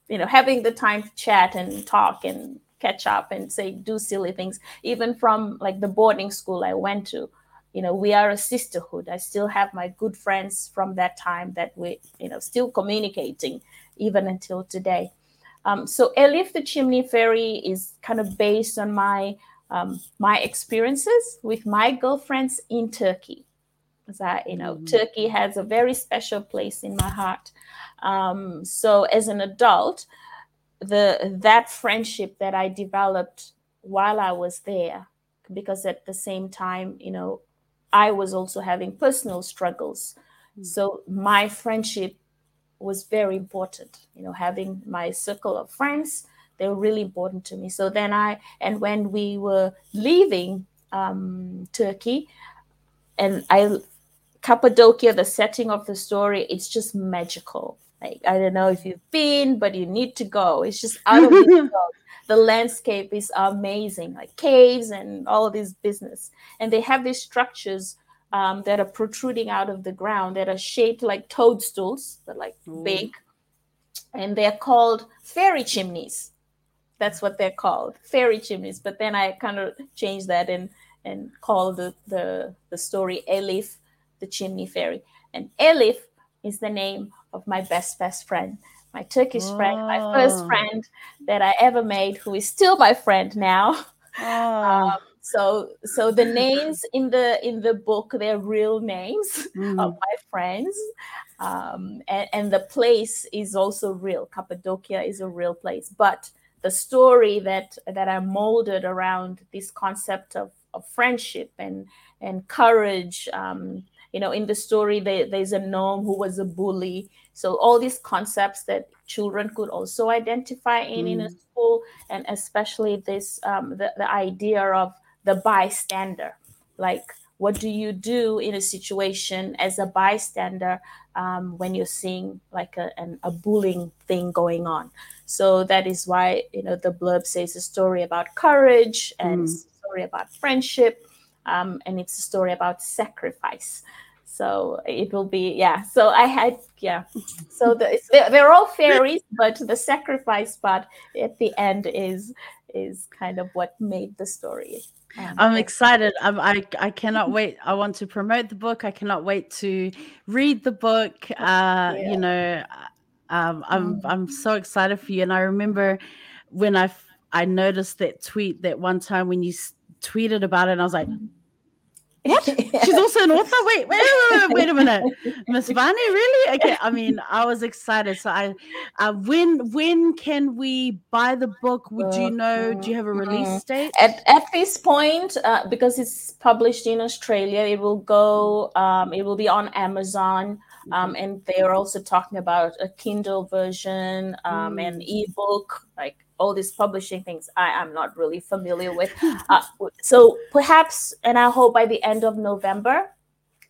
you know, having the time to chat and talk and catch up and say do silly things. Even from like the boarding school I went to, you know, we are a sisterhood. I still have my good friends from that time that we, you know, still communicating even until today. Um, so Elif the Chimney Fairy is kind of based on my um, my experiences with my girlfriends in Turkey. That you know, mm-hmm. Turkey has a very special place in my heart. Um, so as an adult, the that friendship that I developed while I was there, because at the same time, you know, I was also having personal struggles. Mm-hmm. So my friendship was very important. You know, having my circle of friends, they were really important to me. So then I, and when we were leaving um, Turkey, and I, Cappadocia, the setting of the story, it's just magical. Like I don't know if you've been, but you need to go. It's just out of this world. The landscape is amazing, like caves and all of this business. And they have these structures um, that are protruding out of the ground that are shaped like toadstools, but like big, and they're called fairy chimneys. that's what they're called, fairy chimneys. But then I kind of changed that and and called the the the story Elif, the chimney fairy. And Elif is the name of my best best friend, my Turkish oh. friend, my first oh. friend that I ever made, who is still my friend now. Oh. Um, so so the names in the in the book they're real names mm. of my friends um, and, and the place is also real cappadocia is a real place but the story that that i molded around this concept of, of friendship and and courage um, you know in the story they, there's a gnome who was a bully so all these concepts that children could also identify in mm. in a mm. school and especially this um, the, the idea of the bystander. Like what do you do in a situation as a bystander um, when you're seeing like a, an, a bullying thing going on? So that is why you know the blurb says a story about courage and mm. a story about friendship um, and it's a story about sacrifice. So it will be yeah so i had yeah. So the, they're, they're all fairies but the sacrifice part at the end is is kind of what made the story um, I'm excited. I'm, I I cannot wait. I want to promote the book. I cannot wait to read the book. Uh, yeah. You know, um, I'm mm. I'm so excited for you. And I remember when I I noticed that tweet that one time when you tweeted about it, and I was like, what? She's also an author. Wait, wait, wait, wait, a minute, Miss Vani, really? Okay. I mean, I was excited. So I, uh, when when can we buy the book? Would you know? Do you have a release mm-hmm. date? At at this point, uh, because it's published in Australia, it will go. Um, it will be on Amazon. Um, mm-hmm. and they are also talking about a Kindle version, um, mm. an ebook, like all these publishing things I am not really familiar with. Uh, so perhaps, and I hope by the end of November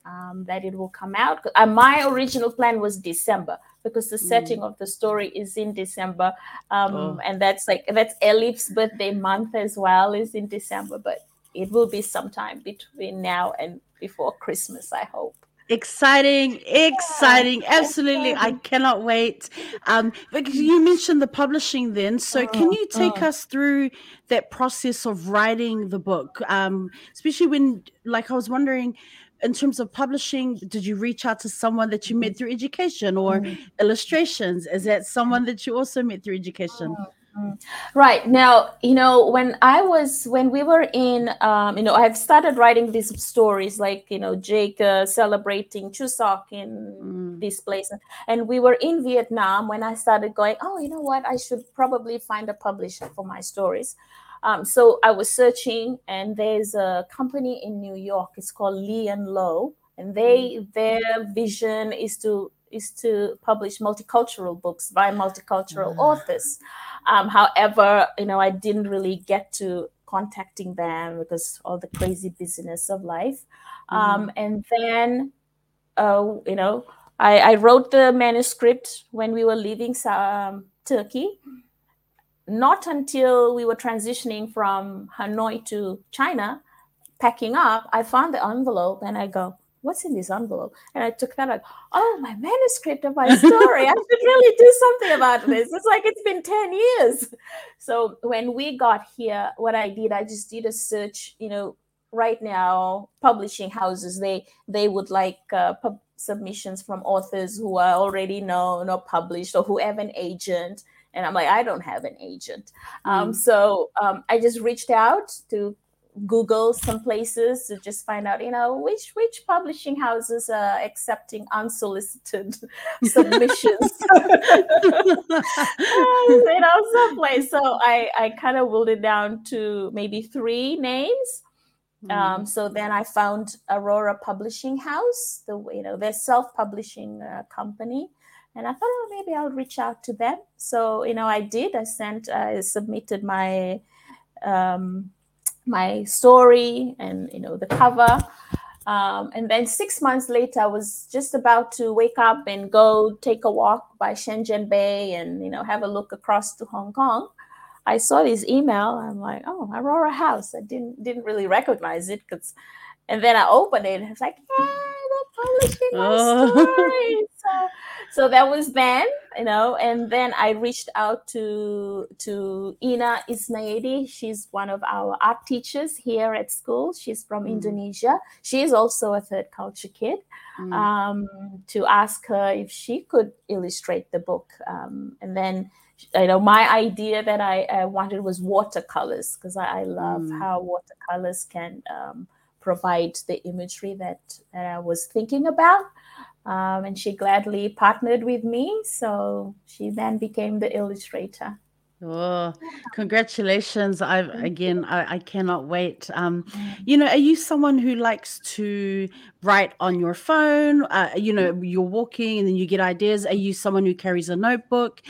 um, that it will come out. Uh, my original plan was December because the setting mm. of the story is in December, um, oh. and that's like that's Elif's birthday month as well is in December, but it will be sometime between now and before Christmas, I hope exciting exciting. Absolutely. I cannot wait. Um you mentioned the publishing then. So can you take us through that process of writing the book? Um especially when like i was wondering in terms of publishing did you reach out to someone that you met through education or mm. illustrations? Is that someone that you also met through education? Oh. Mm. Right now, you know, when I was when we were in, um, you know, I've started writing these stories like you know Jake uh, celebrating Chuseok in mm. this place, and we were in Vietnam when I started going. Oh, you know what? I should probably find a publisher for my stories. Um, so I was searching, and there's a company in New York. It's called Lee and Low, and they mm. their vision is to is to publish multicultural books by multicultural mm. authors. Um, however, you know, I didn't really get to contacting them because all the crazy business of life. Um, and then, uh, you know, I, I, wrote the manuscript when we were leaving um, Turkey. Not until we were transitioning from Hanoi to China, packing up, I found the envelope and I go, what's in this envelope? And I took that like, oh, my manuscript of my story. I should really do something about this. It's like it's been 10 years. So when we got here, what I did, I just did a search, you know, right now, publishing houses, they they would like uh, pub- submissions from authors who are already known or published or who have an agent. And I'm like, I don't have an agent. Mm. Um, so um, I just reached out to Google some places to just find out, you know, which which publishing houses are accepting unsolicited submissions. you know, someplace. So I I kind of whittled it down to maybe three names. Mm. Um, so then I found Aurora Publishing House, the you know their self-publishing uh, company, and I thought, oh, maybe I'll reach out to them. So you know, I did. I sent, I submitted my um, my story and you know the cover. Um, and then six months later i was just about to wake up and go take a walk by shenzhen bay and you know have a look across to hong kong. I saw this email. I'm like oh aurora house. I didn't didn't really recognize it because and then i opened it and it's like yeah they're publishing my oh. story so, so that was then you know, and then I reached out to to Ina Isnaidi. She's one of our art teachers here at school. She's from mm. Indonesia. She is also a third culture kid. Mm. Um, to ask her if she could illustrate the book, um, and then you know my idea that I, I wanted was watercolors because I, I, love mm. how watercolors can um, provide the imagery that, that I was thinking about. Um, and she gladly partnered with me. So she then became the illustrator. Oh, congratulations. I again I, I cannot wait. Um, you know, are you someone who likes to write on your phone? Uh, you know, you're walking and then you get ideas. Are you someone who carries a notebook?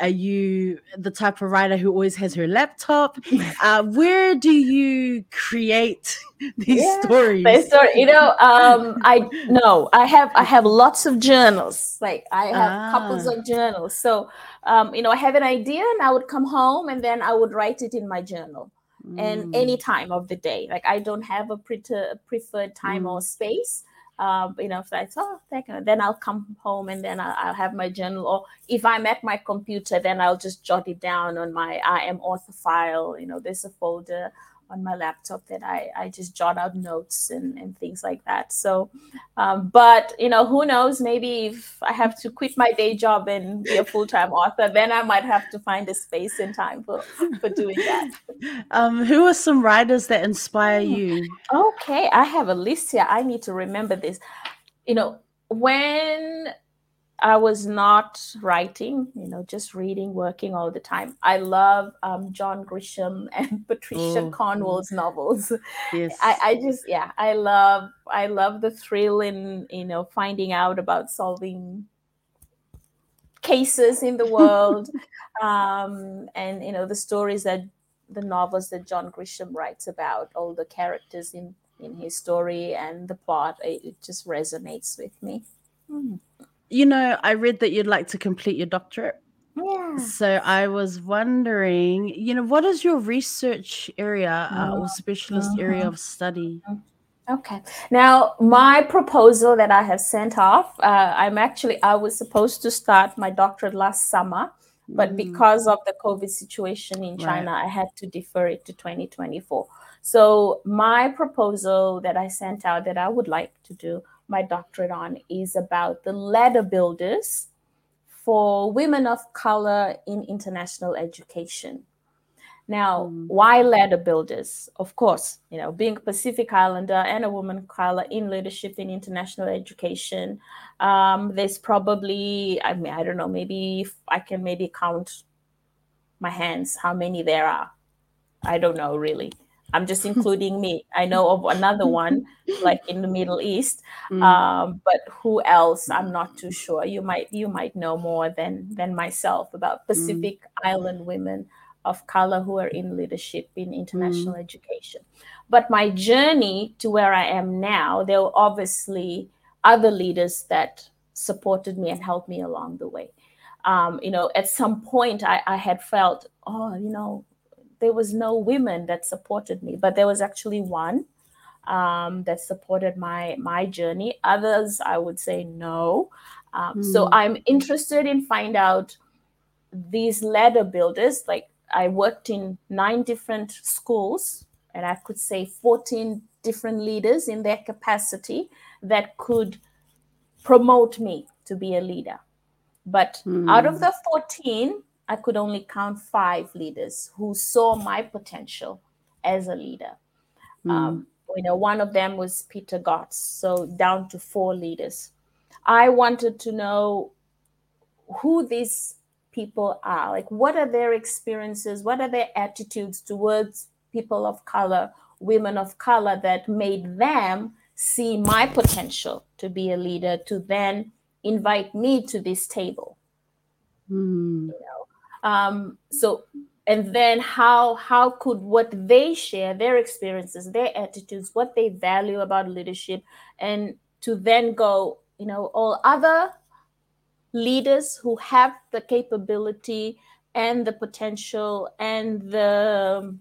Are you the type of writer who always has her laptop? Uh, where do you create these yeah, stories? story, you know, um, I no, I have I have lots of journals. Like I have ah. couples of journals. So um, you know, I have an idea and I would come home and then I would write it in my journal. Mm. And any time of the day, like I don't have a pre- preferred time mm. or space. Um, you know, if I thought, oh, then I'll come home and then I'll, I'll, have my journal. Or if I'm at my computer, then I'll just jot it down on my I am author file. You know, there's a folder on my laptop that I, I just jot out notes and, and things like that. So, um, but you know, who knows? Maybe if I have to quit my day job and be a full time author, then I might have to find a space and time for, for doing that. Um, who are some writers that inspire hmm. you? Okay, I have a list here. I need to remember this. You know, when I was not writing, you know, just reading, working all the time. I love um, John Grisham and Patricia oh. Cornwell's novels. Yes. I, I just, yeah, I love, I love the thrill in, you know, finding out about solving cases in the world, um, and you know, the stories that the novels that John Grisham writes about, all the characters in in his story and the plot. It, it just resonates with me. Mm you know, I read that you'd like to complete your doctorate. Yeah. So I was wondering, you know, what is your research area uh, or specialist uh-huh. area of study? Okay. Now, my proposal that I have sent off, uh, I'm actually, I was supposed to start my doctorate last summer, but mm. because of the COVID situation in China, right. I had to defer it to 2024. So, my proposal that I sent out that I would like to do my doctorate on is about the ladder builders for women of color in international education. Now, mm. why ladder builders? Of course, you know, being a Pacific Islander and a woman of color in leadership in international education, um, there's probably, I mean, I don't know, maybe I can maybe count my hands how many there are. I don't know really. I'm just including me. I know of another one, like in the Middle East, mm. um, but who else? I'm not too sure. You might you might know more than than myself about mm. Pacific mm. Island women of color who are in leadership in international mm. education. But my journey to where I am now, there were obviously other leaders that supported me and helped me along the way. Um, you know, at some point I, I had felt, oh, you know, there was no women that supported me, but there was actually one um, that supported my my journey. Others, I would say no. Um, mm. So hmm. I'm interested in find out these ladder builders. Like I worked in nine different schools, and I could say 14 different leaders in their capacity that could promote me to be a leader. But mm. out of hmm. the 14, I could only count five leaders who saw my potential as a leader. Mm. Um, you know, one of them was Peter Gotts, so down to four leaders. I wanted to know who these people are, like what are their experiences, what are their attitudes towards people of color, women of color that made them see my potential to be a leader, to then invite me to this table. Mm. You know, um, so and then how how could what they share their experiences their attitudes what they value about leadership and to then go you know all other leaders who have the capability and the potential and the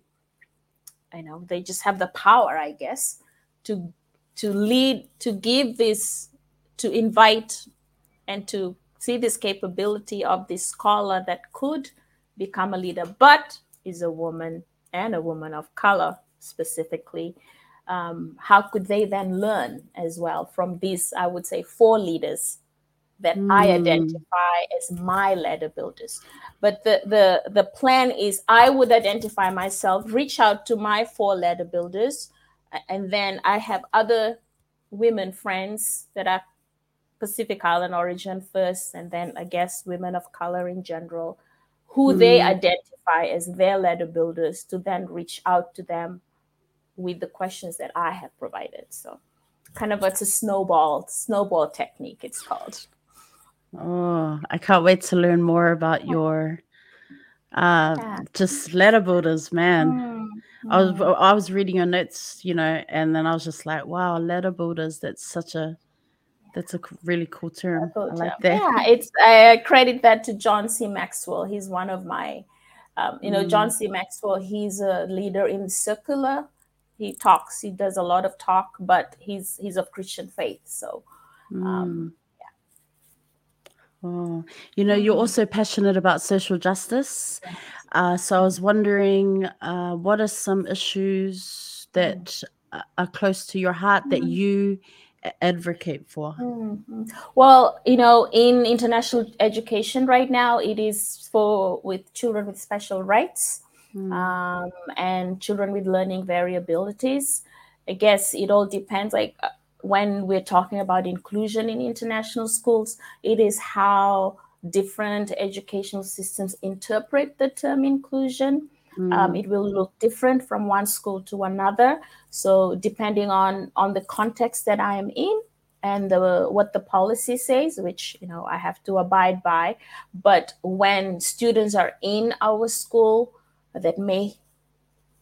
i know they just have the power i guess to to lead to give this to invite and to see this capability of this scholar that could become a leader, but is a woman and a woman of color specifically. Um, how could they then learn as well from these, I would say, four leaders that mm. I identify as my ladder builders? But the, the, the plan is I would identify myself, reach out to my four ladder builders, and then I have other women friends that are Pacific Island origin first, and then I guess women of color in general, who mm. they identify as their ladder builders to then reach out to them with the questions that I have provided. So kind of it's a snowball, snowball technique, it's called. Oh, I can't wait to learn more about your uh yeah. just ladder builders, man. Mm. I was I was reading your notes, you know, and then I was just like, wow, ladder builders, that's such a that's a really cool term. Cool I like term. that. Yeah, it's I credit that to John C. Maxwell. He's one of my, um, you know, mm. John C. Maxwell. He's a leader in circular. He talks. He does a lot of talk, but he's he's of Christian faith. So, um, mm. yeah. Oh, you know, you're mm-hmm. also passionate about social justice. Uh, so I was wondering, uh, what are some issues that mm. are close to your heart that mm. you advocate for? Mm-hmm. Well, you know, in international education right now, it is for with children with special rights mm. um, and children with learning variabilities. I guess it all depends. Like uh, when we're talking about inclusion in international schools, it is how different educational systems interpret the term inclusion. Mm. Um, it will look different from one school to another. So depending on on the context that I am in and the, what the policy says, which you know I have to abide by. But when students are in our school that may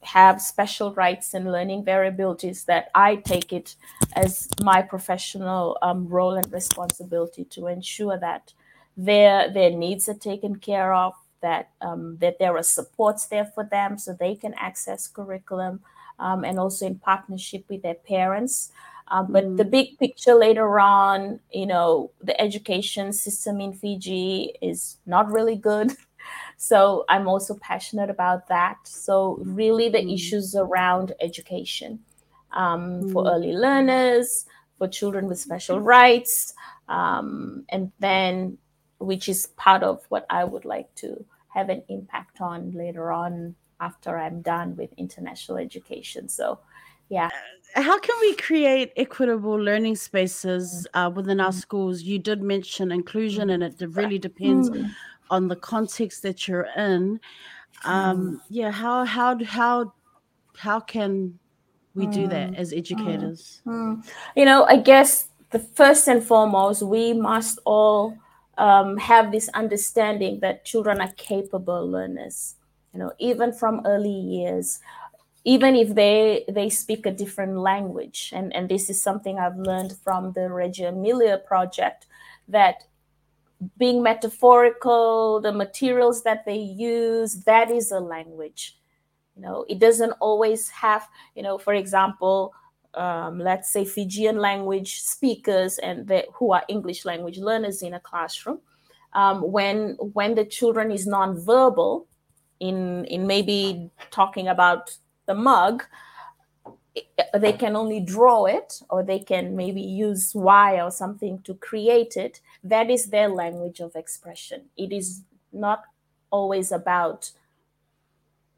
have special rights and learning variabilities, that I take it as my professional um, role and responsibility to ensure that their their needs are taken care of that um, that there are supports there for them so they can access curriculum um, and also in partnership with their parents. Um, but mm. the big picture later on, you know, the education system in Fiji is not really good. So I'm also passionate about that. So really, the mm. issues around education mm. for early learners, for children with special rights, um, and then which is part of what I would like to have an impact on later on after I'm done with international education. So, yeah. How can we create equitable learning spaces uh, within our schools? You did mention inclusion, and it really depends mm. on the context that you're in. Um, mm. yeah, how how how how can we do that mm. as educators? Mm. You know, I guess the first and foremost, we must all um, have this understanding that children are capable learners you know even from early years even if they they speak a different language. And and this is something i've learned from the reggio emilia project that being metaphorical the materials that they use that is a language. You know it doesn't always have you know for example um, let's say Fijian language speakers and the, who are English language learners in a classroom, um, when when the children is nonverbal, in in maybe talking about the mug, they can only draw it or they can maybe use Y or something to create it. That is their language of expression. It is not always about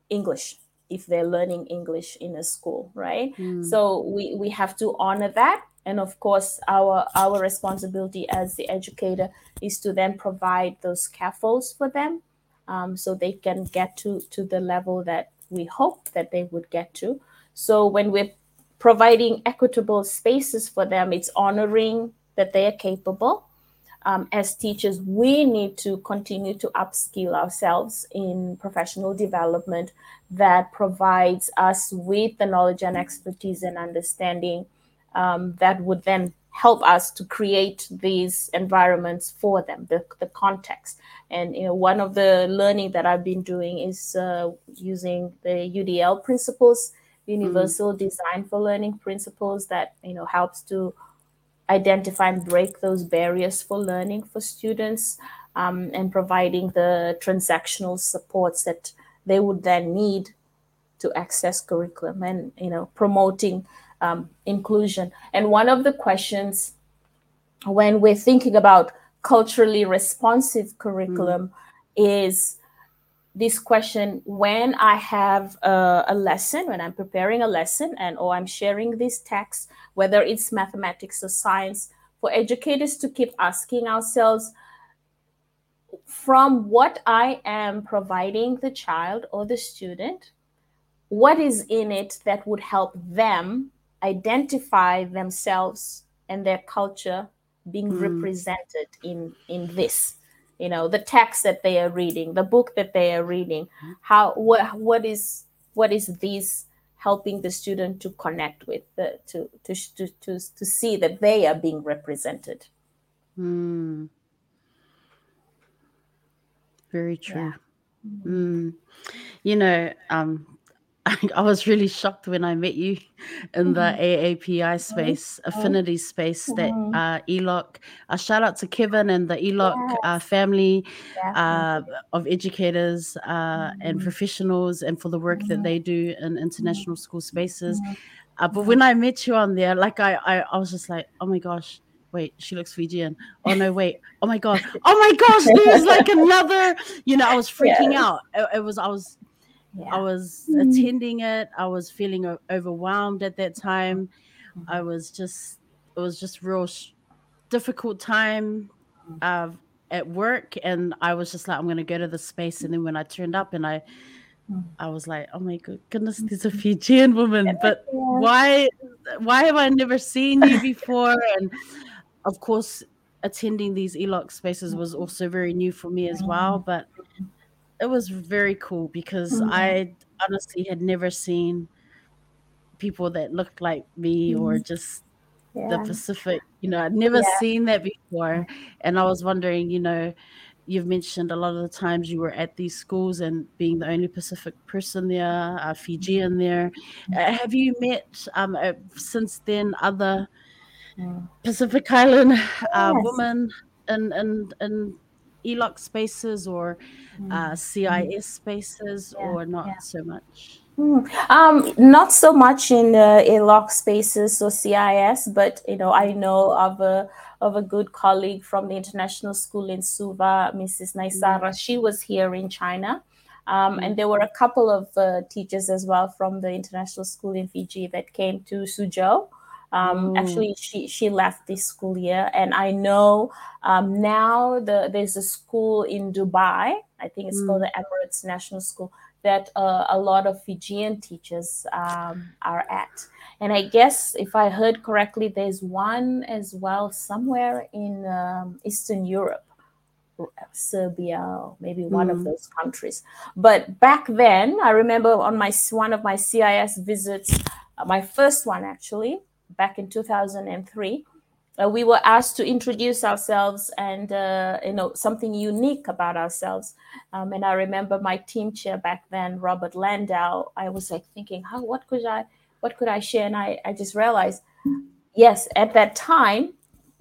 English if they're learning English in a school, right? Mm. So we, we have to honor that. And of course, our our responsibility as the educator is to then provide those scaffolds for them, um, so they can get to to the level that we hope that they would get to. So when we're providing equitable spaces for them, it's honoring that they are capable um, as teachers, we need to continue to upskill ourselves in professional development that provides us with the knowledge and expertise and understanding um, that would then help us to create these environments for them, the, the context. And you know, one of the learning that I've been doing is uh, using the UDL principles, Universal mm-hmm. Design for Learning principles, that you know helps to identify and break those barriers for learning for students um, and providing the transactional supports that they would then need to access curriculum and you know promoting um, inclusion and one of the questions when we're thinking about culturally responsive curriculum mm. is this question when i have a, a, lesson when i'm preparing a lesson and or i'm sharing this text whether it's mathematics or science for educators to keep asking ourselves from what i am providing the child or the student what is in it that would help them identify themselves and their culture being mm. represented in in this you know the text that they are reading the book that they are reading how what what is what is this helping the student to connect with the, to, to to to to see that they are being represented mm. very true yeah. mm. you know um I was really shocked when I met you in the mm-hmm. AAPI space, mm-hmm. affinity space that mm-hmm. uh, ELOC. Uh, shout out to Kevin and the ELOC yes. uh, family uh, of educators uh, and mm-hmm. professionals, and for the work that mm-hmm. they do in international school spaces. Uh, but when I met you on there, like I, I, I was just like, oh my gosh, wait, she looks Fijian. Oh no, wait. Oh my god. Oh my gosh, there's like another. You know, I was freaking yes. out. It, it, was. I was yeah. I was mm. attending it. I was feeling overwhelmed at that time. Mm-hmm. I was just, it was just real sh- difficult time uh, at work, and I was just like, I'm going to go to the space. And then when I turned up, and I, mm. I was like, oh my goodness, there's a Fijian woman, but why, why have I never seen you before? And of course, attending these ELOC spaces was also very new for me as well. But it was very cool because mm-hmm. I honestly had never seen people that looked like me mm-hmm. or just yeah. the Pacific. You know, I'd never yeah. seen that before. And I was wondering, you know, you've mentioned a lot of the times you were at these schools and being the only Pacific person there, uh, Fijian there. Uh, mm-hmm. have you met um, uh, since then other Pacific Island uh, yes. women and and and ELOC spaces or uh, mm. CIS spaces yeah, or not yeah. so much? Mm. Um, not so much in uh, ELOC spaces or CIS, but you know, I know of a of a good colleague from the international school in Suva, Mrs. Naisara. Mm. She was here in China. Um, and there were a couple of uh, teachers as well from the international school in Fiji that came to Suzhou um, mm. Actually, she she left this school year, and I know um, now the there's a school in Dubai. I think it's mm. called the Emirates National School that uh, a lot of Fijian teachers um, are at. And I guess if I heard correctly, there's one as well somewhere in um, Eastern Europe. Serbia, maybe one mm. of those countries. But back then, I remember on my one of my CIS visits, uh, my first one actually, back in 2003 uh, we were asked to introduce ourselves and uh, you know something unique about ourselves. Um, and i remember my team chair back then robert landau i was like thinking how what could i what could i share? And i, I just realized yes at that time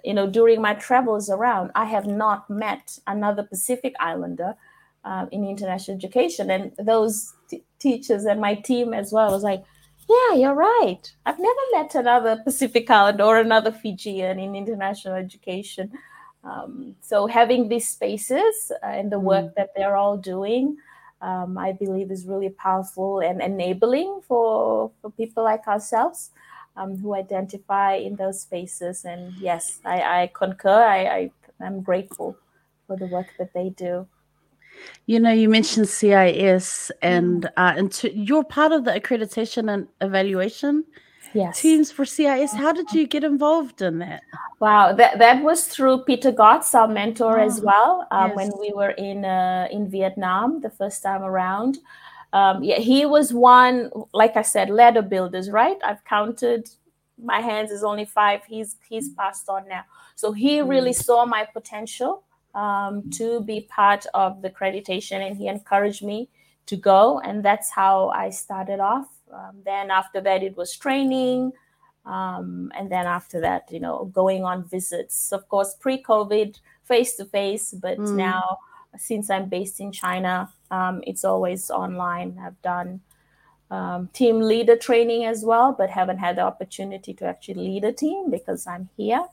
you know during my travels around i have not met another pacific islander uh, in international education. And those t- teachers and my team as well was like yeah, you're right. I've never met another Pacific Islander or another Fijian in international education. Um, so having these spaces uh, and the work mm. that they're all doing, um, I believe is really powerful and enabling for, for people like ourselves um, who identify in those spaces. And yes, I, I concur. I, I, I'm grateful for the work that they do. You know, you mentioned CIS, and mm. uh, and to, you're part of the accreditation and evaluation yes. teams for CIS. How did you get involved in that? Wow, that, that was through Peter Gotts, our mentor oh, as well, um, yes. when we were in uh, in Vietnam the first time around. Um, yeah, he was one, like I said, ladder builders, right? I've counted my hands is only five. He's he's passed on now. So he really mm. saw my potential um, to be part of the accreditation, and he encouraged me to go, and that's how I started off. Um, then after that, it was training, Um, and then after that, you know, going on visits. Of course, pre-COVID, face to face, but mm. now since I'm based in China, um, it's always online. I've done um, team leader training as well, but haven't had the opportunity to actually lead a team because I'm here.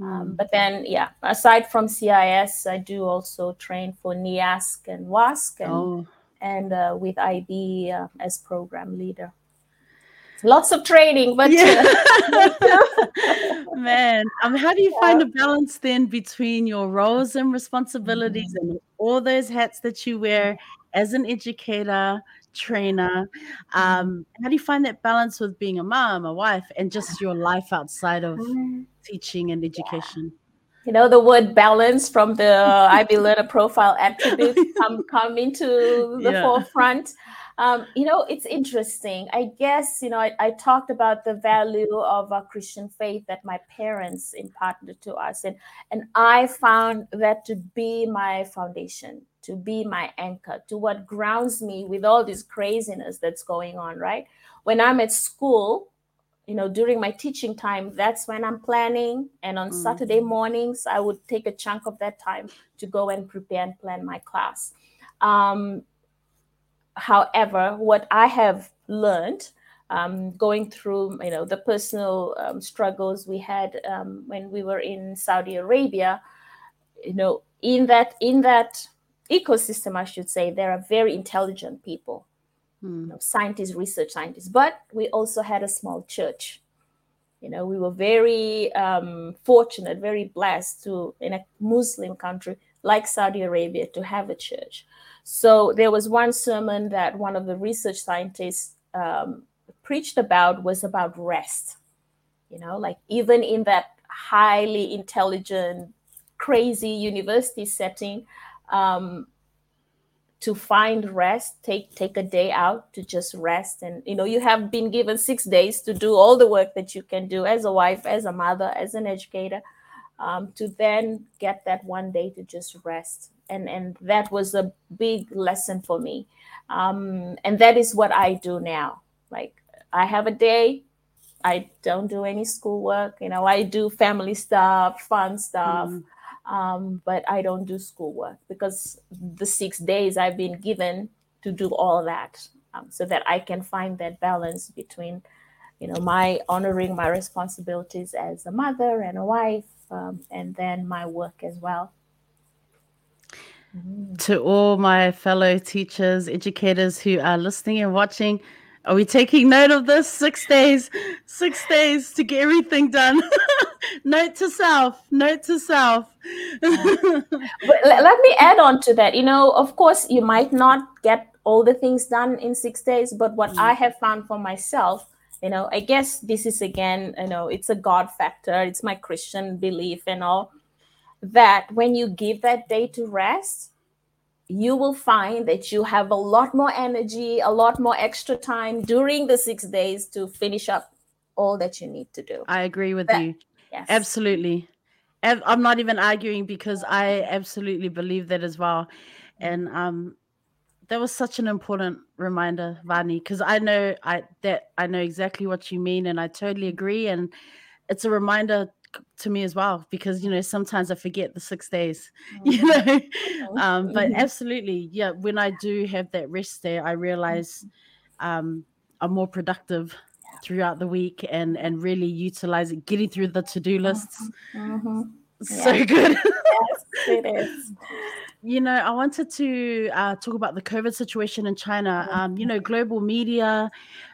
Um, mm. but then, yeah, aside from CIS, I do also train for NEASC and WASC and, oh. and uh, with IB uh, as program leader. Lots of training, but yeah. man, um, how do you find a balance then between your roles and responsibilities mm-hmm. and all those hats that you wear as an educator, trainer. Um, how do you find that balance with being a mom, a wife, and just your life outside of mm-hmm. teaching and education? You know, the word balance from the IB Learner Profile attributes come come into the yeah. forefront. Um, you know, it's interesting. I guess, you know, I, I talked about the value of a Christian faith that my parents imparted to us. And, and I found that to be my foundation to be my anchor, to what grounds me with all this craziness that's going on, right? When I'm at school, you know, during my teaching time, that's when I'm planning. And on mm. Saturday mornings, I would take a chunk of that time to go and prepare and plan my class. Um, however, what I have learned um, going through, you know, the personal um, struggles we had um, when we were in Saudi Arabia, you know, in that in that ecosystem, I should say, there are very intelligent people, hmm. you know, scientists, research scientists, but we also had a small church. You know, we were very um, fortunate, very blessed to, in a Muslim country like Saudi Arabia, to have a church. So there was one sermon that one of the research scientists um, preached about was about rest. You know, like even in that highly intelligent, crazy university setting, um, to find rest take take a day out to just rest and you know you have been given six days to do all the work that you can do as a wife as a mother as an educator um, to then get that one day to just rest. And and that was a big lesson for me. Um, and that is what i do now. Like i have a day. I don't do any schoolwork. You know i do family stuff fun stuff. Mm um, but I don't do schoolwork because the six days I've been given to do all that um, so that I can find that balance between, you know, my honoring my responsibilities as a mother and a wife, um, and then my work as well. To all my fellow teachers, educators who are listening and watching, are we taking note of this? Six days, six days to get everything done. note to self, note to self. but let me add on to that. You know, of course, you might not get all the things done in six days, but what mm. I have found for myself, you know, I guess this is again, you know, it's a God factor, it's my Christian belief and all that when you give that day to rest, you will find that you have a lot more energy, a lot more extra time during the six days to finish up all that you need to do. I agree with you. Yes. Absolutely. I'm not even arguing because I absolutely believe that as well. And um that was such an important reminder, Vani, because I know I that I know exactly what you mean and I totally agree. And it's a reminder to me as well because you know sometimes I forget the six days, you mm-hmm. know. Um, but mm-hmm. absolutely, yeah. When I do have that rest day, I realize mm-hmm. um, I'm more productive throughout the week and and really utilize it, getting through the to do lists. Mm-hmm. So yeah. good. yes, it is. You know, I wanted to uh, talk about the COVID situation in China. Um, you know, global media,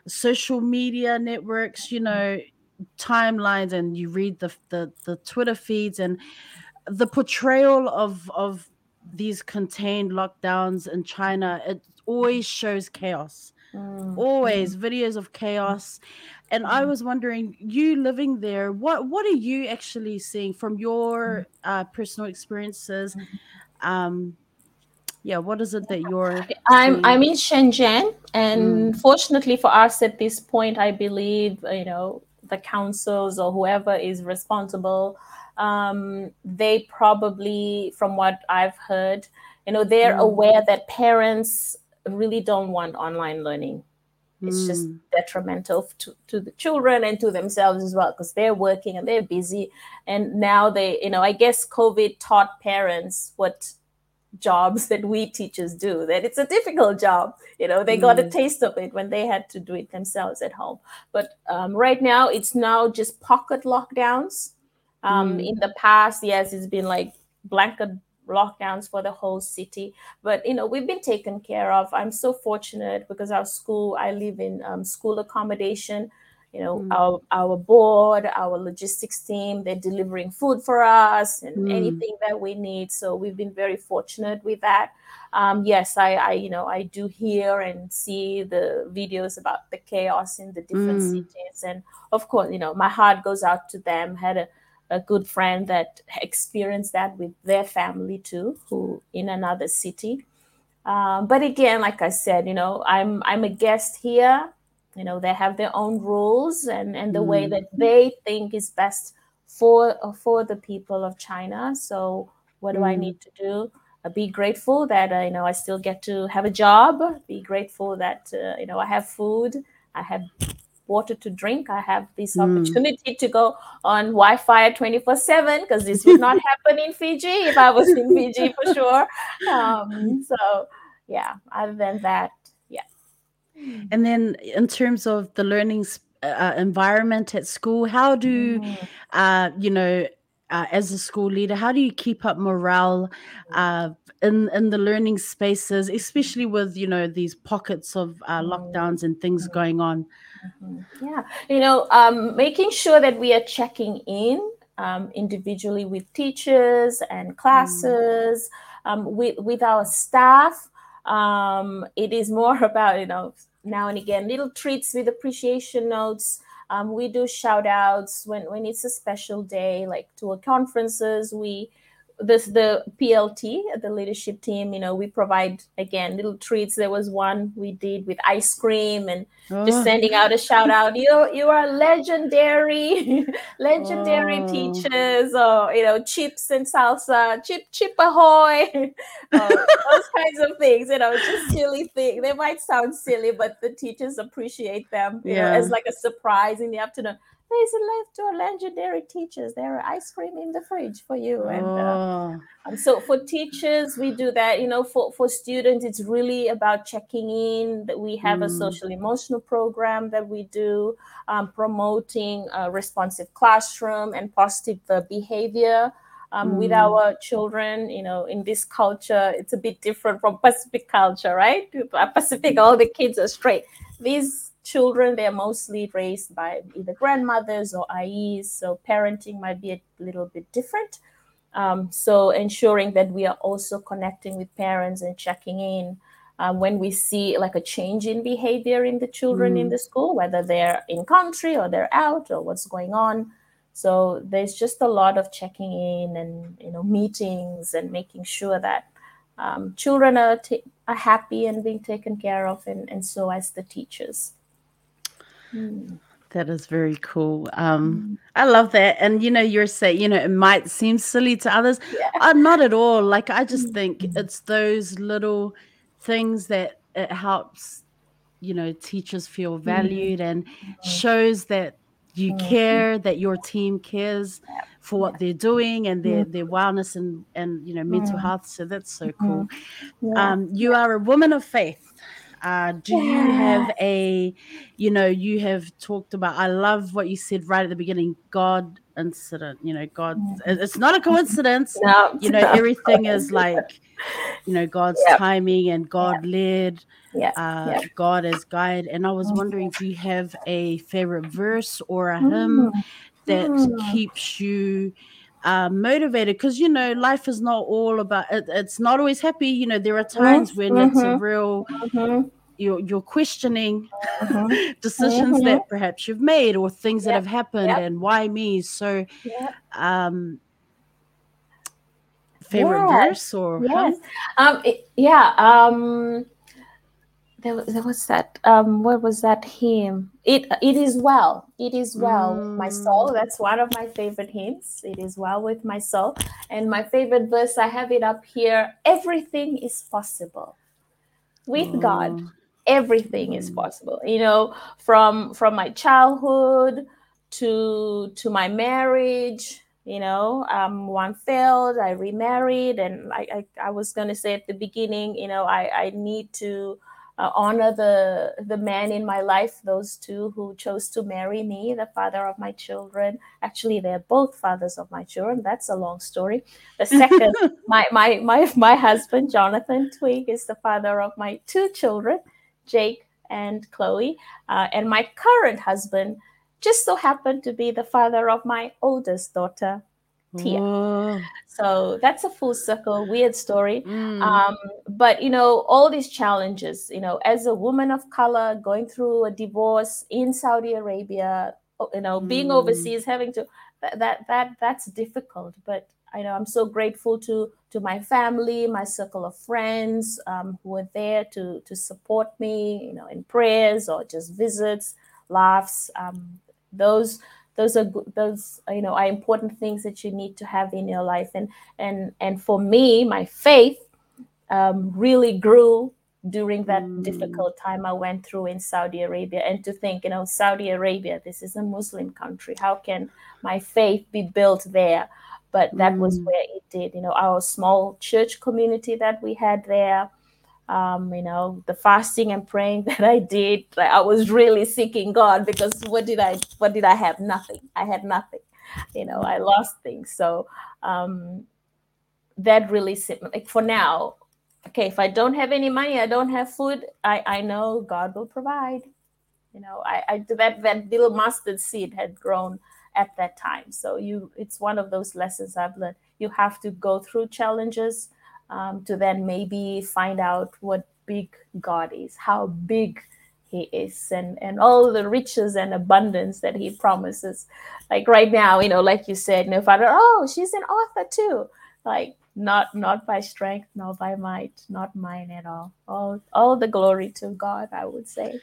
social media networks. You know, timelines and you read the, the the Twitter feeds and the portrayal of of these contained lockdowns in China, it always shows chaos. Mm. Always videos of chaos. And mm. I was wondering, you living there, what what are you actually seeing from your mm. uh, personal experiences? Um, yeah, what is it that you're? I'm? I'm in Shenzhen, and mm. fortunately for us at this point, I believe you know the councils or whoever is responsible, um, they probably, from what I've heard, you know, they're mm. aware that parents really don't want online learning. It's just mm. detrimental to, to the children and to themselves as well because they're working and they're busy and now they you know i guess covid taught parents what jobs that we teachers do that it's a difficult job you know they mm. got a mm. taste of it when they had to do it themselves at home but um, right now it's now just pocket lockdowns um, mm. in the past yes it's been like blanket lockdowns for the whole city but you know we've been taken care of i'm so fortunate because our school i live in um, school accommodation you know mm. our our board our logistics team they're delivering food for us and mm. anything that we need so we've been very fortunate with that um, yes I, I you know i do hear and see the videos about the chaos in the different mm. cities and of course you know my heart goes out to them had a, a good friend that experienced that with their family too who in another city. Um, but again like i said you know i'm i'm a guest here. You know they have their own rules and and the mm. way that they think is best for for the people of china. So what do mm. i need to do? Uh, be grateful that uh, you know i still get to have a job. Be grateful that uh, you know i have food. I have water to drink i have this mm. opportunity to go on wi-fi 24 7 because this would not happen in fiji if i was in fiji for sure um, so yeah other than that yeah. and then, in terms of the learning uh, uh, environment at school, how do mm. uh, you know? Uh, as a school leader, how do you keep up morale uh, in in the learning spaces, especially with you know these pockets of uh, lockdowns and things mm-hmm. going on? Mm-hmm. Yeah, you know, um, making sure that we are checking in um, individually with teachers and classes, mm. um, with with our staff. Um, it is more about you know now and again little treats with appreciation notes um, we do shout outs when, when it's a special day like to conferences we this the PLT, the leadership team, you know, we provide again little treats. There was one we did with ice cream and oh. just sending out a shout out. You you are legendary, legendary oh. teachers, or you know, chips and salsa, chip chip ahoy, those kinds of things. You know, just silly things. They might sound silly, but the teachers appreciate them. yeah. Know, as like a surprise in the afternoon there's a life to our legendary teachers. There are ice cream in the fridge for you. And uh, oh. so for teachers, we do that. You know, for, for students, it's really about checking in. That we have mm. a social emotional program that we do, um, promoting a responsive classroom and positive uh, behavior. Um, mm. with our children. You know, in this culture, it's a bit different from Pacific culture, right? Pacific, all the kids are straight. These children they're mostly raised by either grandmothers or ayis, so parenting might be a little bit different. Um, so ensuring that we are also connecting with parents and checking in um, when we see like a change in behavior in the children mm. in the school, whether they're in country or they're out or what's going on. So there's just a lot of checking in and you know meetings and making sure that um, children are, t- are happy and being taken care of, and, and so as the teachers. That is very cool. Um, mm. I love that. And you know, you're saying, you know, it might seem silly to others. Yeah. Uh, not at all. Like I just think mm-hmm. it's those little things that it helps, you know, teachers feel mm-hmm. valued mm. and shows that you mm. care, that your team cares for what they're doing and their, their wellness and, and you know, mental health. So that's so cool. Um, you are a woman of faith. Uh, do yeah. you have a, you know, you have talked about, I love what you said right at the beginning God incident, you know, God, mm. it's not a coincidence. No, you know, everything is like, you know, God's yep. timing and God yep. led, yeah. Uh, yep. God as guide. And I was mm. wondering, do you have a favorite verse or a hymn mm. that mm. keeps you? Uh, motivated because you know life is not all about it, it's not always happy you know there are times when mm-hmm. it's a mm-hmm. real mm-hmm. you're, you're questioning mm-hmm. decisions mm-hmm. that perhaps you've made or things yep. that have happened yep. and why me so yep. um favorite yes. verse or yes um it, yeah um there, there was that um what was that hymn? It it is well. It is well mm. my soul. Mm. that's one of my favorite hymns. It is well with my soul. And my favorite verse i have it up here everything is possible. With god everything is possible. You know from from my childhood to to my marriage you know um, one failed i remarried and I, I, I was going to say at the beginning you know i i need to uh, honor the the man in my life those two who chose to marry me the father of my children. Actually they're both fathers of my children. That's a long story. The second my, my my my husband jonathan twig is the father of my two children jake and chloe uh, and my current husband just so happened to be the father of my oldest daughter, Tia. Oh. So that's a full circle, weird story. Mm. Um, but you know, all these challenges, you know, as a woman of color going through a divorce in Saudi Arabia, you know, being mm. overseas, having to that that, that that's difficult. But I know I'm so grateful to to my family, my circle of friends um, who were there to to support me, you know, in prayers or just visits, laughs. Um, those those are those you know are important things that you need to have in your life and and and for me my faith um, really grew during that mm. difficult time I went through in Saudi Arabia. And to think, you know, Saudi Arabia, this is a Muslim country. How can my faith be built there? But that mm. was where it did. You know, our small church community that we had there, um, you know, the fasting and praying that I did, like, I was really seeking God because what did I what did I have? Nothing. I had nothing. You know, I lost things. So um, that really like for now, okay, if I don't have any money, I don't have food, I, I know God will provide. You know, I, I that that little mustard seed had grown at that time. So you it's one of those lessons I've learned. You have to go through challenges um, to then maybe find out what big God is, how big He is, and and all the riches and abundance that He promises. Like right now, you know, like you said, no Father, oh, she's an author too. Like not not by strength, not by might, not mine at all. All all the glory to God, I would say.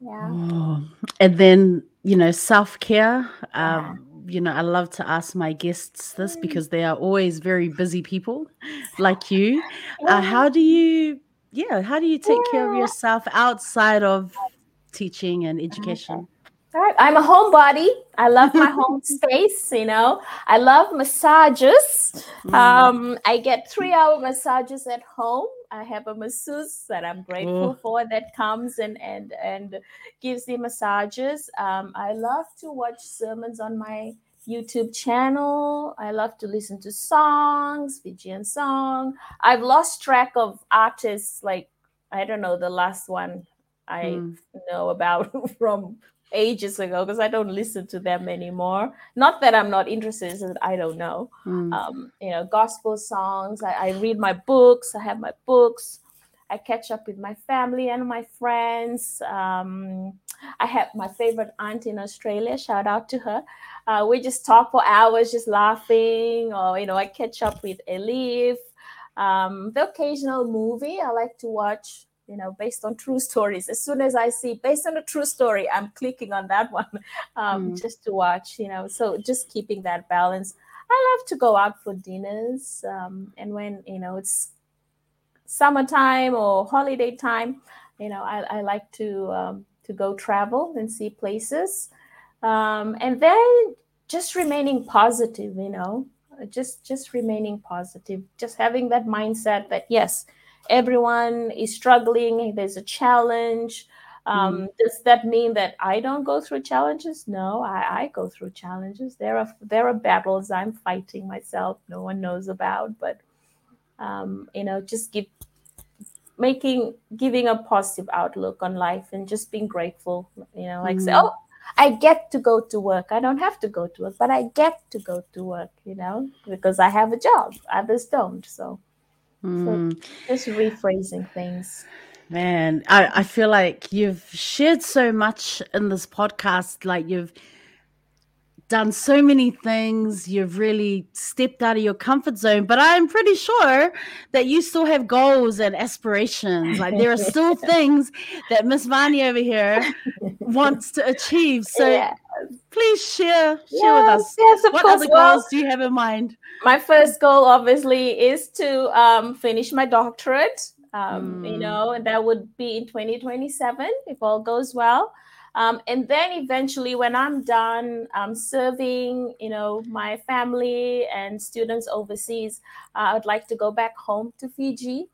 Yeah. Oh, and then you know self care. Um, you know, I love to ask my guests this mm. because they are always very busy people like you. Uh, how do you, yeah, how do you take care of yourself outside of teaching and education? I'm a homebody. I love my home space, you know. I love massages. Mm. Um, I get three hour massages at home. I have a masseuse that I'm grateful mm. for that comes and and and gives the massages. Um, I love to watch sermons on my YouTube channel. I love to listen to songs, Fijian song. I've lost track of artists like I don't know the last one I mm. know about from ages ago because I don't listen to them anymore. Not that I'm not interested, I don't know. Mm. Um, you know, gospel songs. I, I, read my books. I have my books. I catch up with my family and my friends. Um, I have my favorite aunt in Australia. Shout out to her. Uh, we just talk for hours, just laughing, or you know, I catch up with Elif. Um, the occasional movie I like to watch you know, based on true stories. As soon as I see based on a true story, I'm clicking on that one um, mm. just to watch, you know. So just keeping that balance. I love to go out for dinners. Um, and when, you know, it's summertime or holiday time, you know, I, I like to um, to go travel and see places. Um, and then just remaining positive, you know, just just remaining positive, just having that mindset that yes, everyone is struggling there's a challenge um, mm. does that mean that i don't go through challenges no I, I, go through challenges there are there are battles i'm fighting myself no one knows about but um, you know just give making giving a positive outlook on life and just being grateful you know like mm. say oh I get to go to work. I don't have to go to work, but I get to go to work, you know, because I have a job. Others don't. So Mm. So just rephrasing things. Man, I, I feel like you've shared so much in this podcast. Like you've done so many things. You've really stepped out of your comfort zone, but I'm pretty sure that you still have goals and aspirations. Like there are still things that Miss Vani over here wants to achieve. So yeah. Please share share yes, with us. Yes, what course. other well, goals do you have in mind? My first goal, obviously, is to um, finish my doctorate. Um, mm. You know, and that would be in 2027 if all goes well. Um, and then eventually, when I'm done um, serving, you know, my family and students overseas, uh, I'd like to go back home to Fiji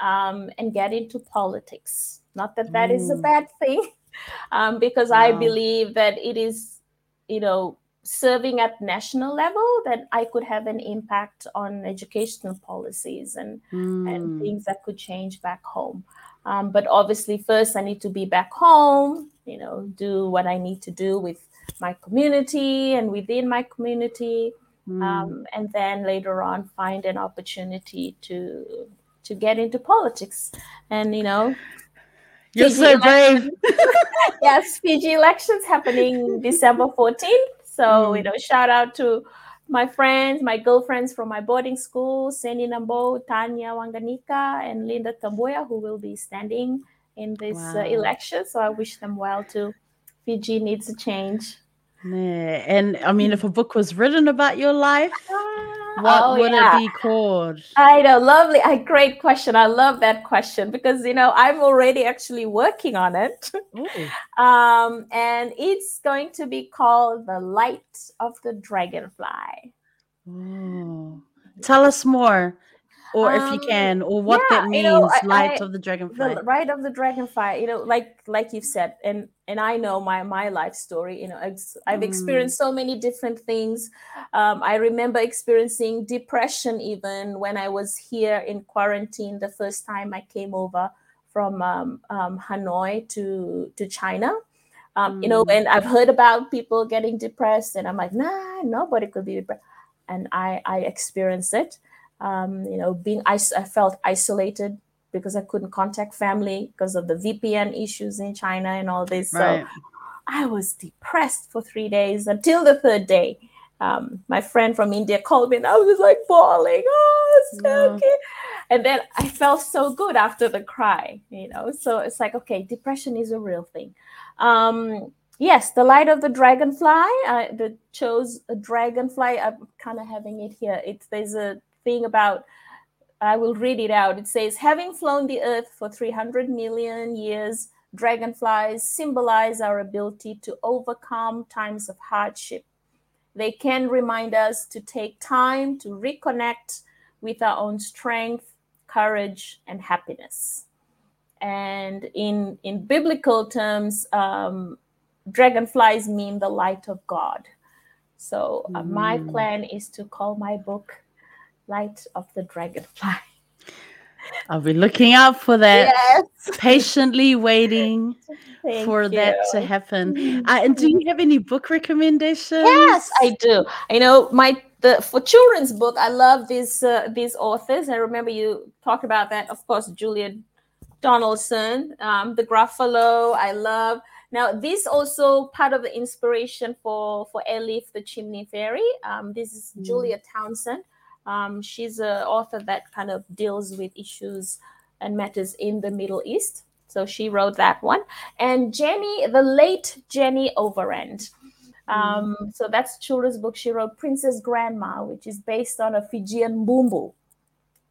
um, and get into politics. Not that that is a bad thing, um, because wow. I believe that it is, you know, serving at national level that I could have an impact on educational policies and mm. and things that could change back home. Um, but obviously, first I need to be back home. You know, do what I need to do with my community and within my community, mm. um, and then later on find an opportunity to to get into politics. And you know, you're Fiji so brave. yes, Fiji elections happening December 14th. So, mm. you know, shout out to my friends, my girlfriends from my boarding school, Sandy Nambo, Tanya Wanganika, and Linda Tamboya, who will be standing in this uh, wow. uh, election. So I wish them well too. Fiji needs a change. Yeah. And I mean, if a book was written about your life, what oh, would yeah. it be called? I know, lovely. A great question. I love that question because you know I'm already actually working on it, um, and it's going to be called "The Light of the Dragonfly." Oh. Tell us more or if you um, can, or what yeah, that means, you know, I, light I, of the dragonfly. The light of the dragonfly, you know, like like you've said, and and I know my my life story. You know, I've, I've mm. experienced so many different things. Um, I remember experiencing depression even when I was here in quarantine the first time I came over from um, um, Hanoi to to China. Um, mm. You know, mm. and I've heard about people getting depressed, and I'm like, nah, nobody could be depressed, and I I experienced it um, you know, being I, I felt isolated because I couldn't contact family because of the VPN issues in China and all this. Right. So I was depressed for three days until the third day. Um, my friend from India called me and I was like bawling. Oh, it's yeah. okay. And then I felt so good after the cry, you know. So it's like, okay, depression is a real thing. Um, yes, the light of the dragonfly. I the, chose a dragonfly. I'm kind of having it here. It's there's a thing about I will read it out. It says, having flown the earth for 300 million years, dragonflies symbolize our ability to overcome times of hardship. They can remind us to take time to reconnect with our own strength, courage, and happiness. And in, in biblical terms, um, dragonflies mean the light of God. So uh, mm. my plan is to call my book Light of the Dragonfly. I'll be looking out for that. Yes. Patiently waiting for you. that to happen. Uh, and do you have any book recommendations? Yes, I do. I know my the for children's book. I love these uh, these authors. I remember you talked about that. Of course, Julia Donaldson, um, the Gruffalo. I love. Now, this also part of the inspiration for for Elif, the Chimney Fairy. Um, this is mm. Julia Townsend. Um, she's an author that kind of deals with issues and matters in the Middle East. So she wrote that one. And Jenny, the late Jenny Overend. Um, mm. So that's children's book. She wrote Princess Grandma, which is based on a Fijian Bubu.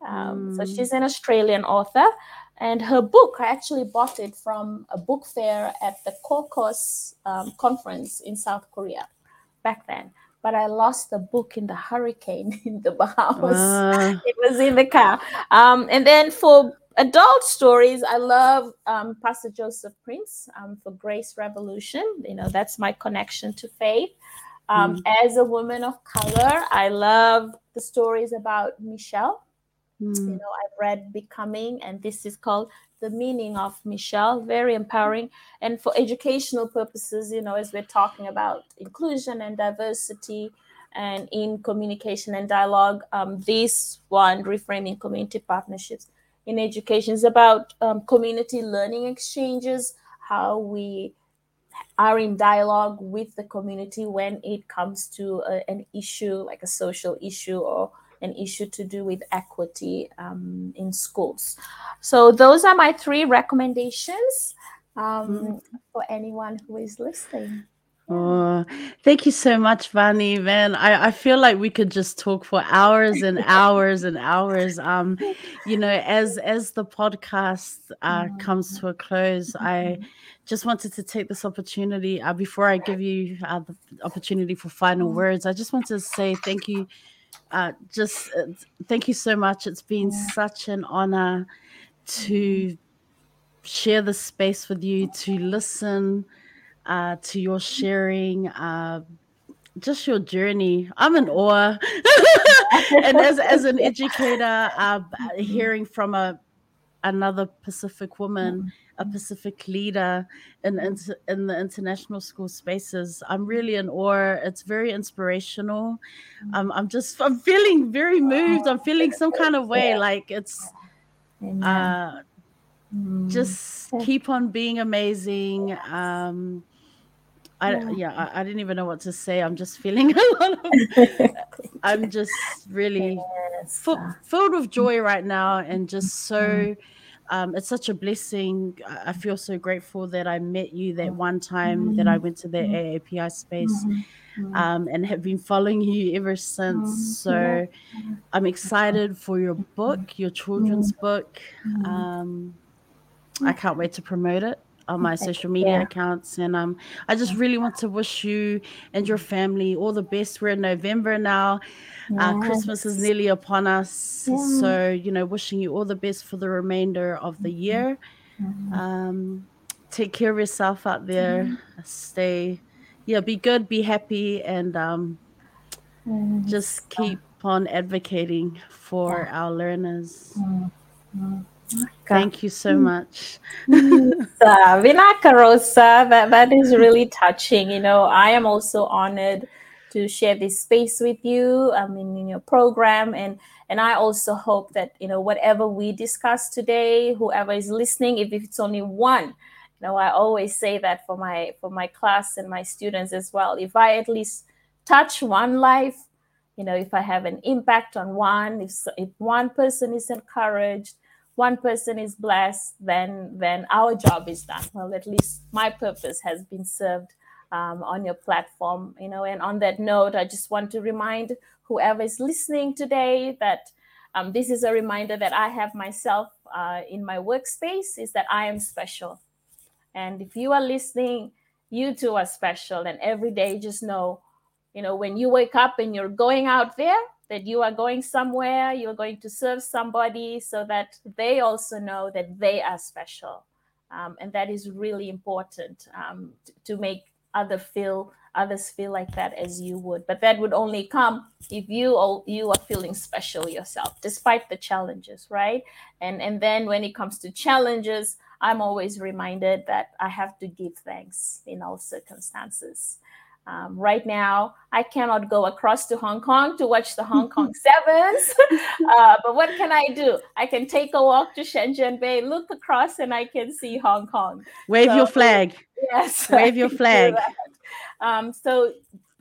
Um, mm. So she's an Australian author. And her book, I actually bought it from a book fair at the EARCOS um, conference in South Korea back then but I lost the book in the hurricane in the Bahamas. Uh. It was in the car. Um, and then for adult stories, I love um, Pastor Joseph Prince um, for Grace Revolution. You know, that's my connection to faith. Mm. As a woman of color, I love the stories about Michelle. Mm. You know, I've read Becoming, and this is called the meaning of Michelle, very empowering. And for educational purposes, you know, as we're talking about inclusion and diversity and in communication and dialogue, um, this one, reframing community partnerships in education, is about um, community learning exchanges, how we are in dialogue with the community when it comes to a, an issue like a social issue or an issue to do with equity um, in schools. So those are my three recommendations um, mm-hmm. for anyone who is listening. Oh, thank you so much, Vani. Man, I, I feel like we could just talk for hours and hours and hours. Um, you know, as as the podcast uh, comes to a close, I just wanted to take this opportunity uh, before I give you uh, the opportunity for final words. I just want to say thank you. Uh, just uh, thank you so much. It's been such an honor to share this space with you, to listen uh, to your sharing, uh, just your journey. I'm in awe. and as, as an educator, uh, hearing from a another Pacific woman, a Pacific leader in, in, in the international school spaces, I'm really in awe. It's very inspirational. Um, I'm just, I'm feeling very moved. I'm feeling some kind of way. Like it's, uh, just keep on being amazing. Um, I yeah, I, I, didn't even know what to say. I'm just feeling a lot of. I'm just really yes. filled with joy right now, and just so. Um, it's such a blessing. I feel so grateful that I met you that mm-hmm. one time that I went to the mm-hmm. AAPI mm-hmm. space, um, and have been following you ever since. So, I'm excited for your book, your children's book. Um, I can't wait to promote it on my social media yeah. accounts and um i just really want to wish you and your family all the best we're in november now yes. uh, christmas is nearly upon us yeah. so you know wishing you all the best for the remainder of the year mm-hmm. um take care of yourself out there mm-hmm. stay yeah be good be happy and um mm-hmm. just keep on advocating for yeah. our learners mm-hmm. Thank you so mm. much. Vinaka Rosa, that, that is really touching. You know, I am also honored to share this space with you. I mean, in your program, and and I also hope that you know whatever we discuss today, whoever is listening, if, if it's only one, you know, I always say that for my for my class and my students as well. If I at least touch one life, you know, if I have an impact on one, if if one person is encouraged one person is blessed, then then our job is done. Well, at least my purpose has been served um, on your platform, you know. And on that note, I just want to remind whoever is listening today that um, this is a reminder that I have myself uh, in my workspace is that I am special. And if you are listening, you too are special. And every day, just know, you know, when you wake up and you're going out there, that you are going somewhere, you're going to serve somebody so that they also know that they are special. Um, and that is really important um, to, to make other feel others feel like that as you would. But that would only come if you all you are feeling special yourself despite the challenges right? And and then when it comes to challenges i'm always reminded that i have to give thanks in all circumstances um, right now, I cannot go across to Hong Kong to watch the Hong Kong Sevens. Uh, but what can I do? I can take a walk to Shenzhen Bay, look across, and I can see Hong Kong. Wave so, your flag. Yes. Wave your flag. Um, so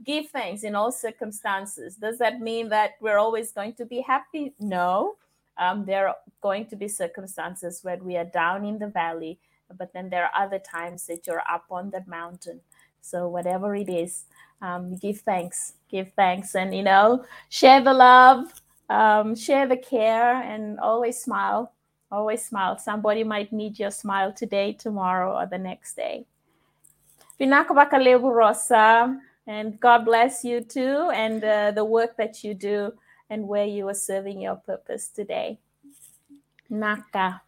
give thanks in all circumstances. Does that mean that we're always going to be happy? No. Um, there are going to be circumstances where we are down in the valley, but then there are other times that you're up on the mountain so whatever it is, um, give thanks, give thanks, and you know, share the love, um, share the care, and always smile. Always smile. Somebody might need your smile today, tomorrow, or the next day. Rosa, and God bless you too, and uh, the work that you do, and where you are serving your purpose today. Naka.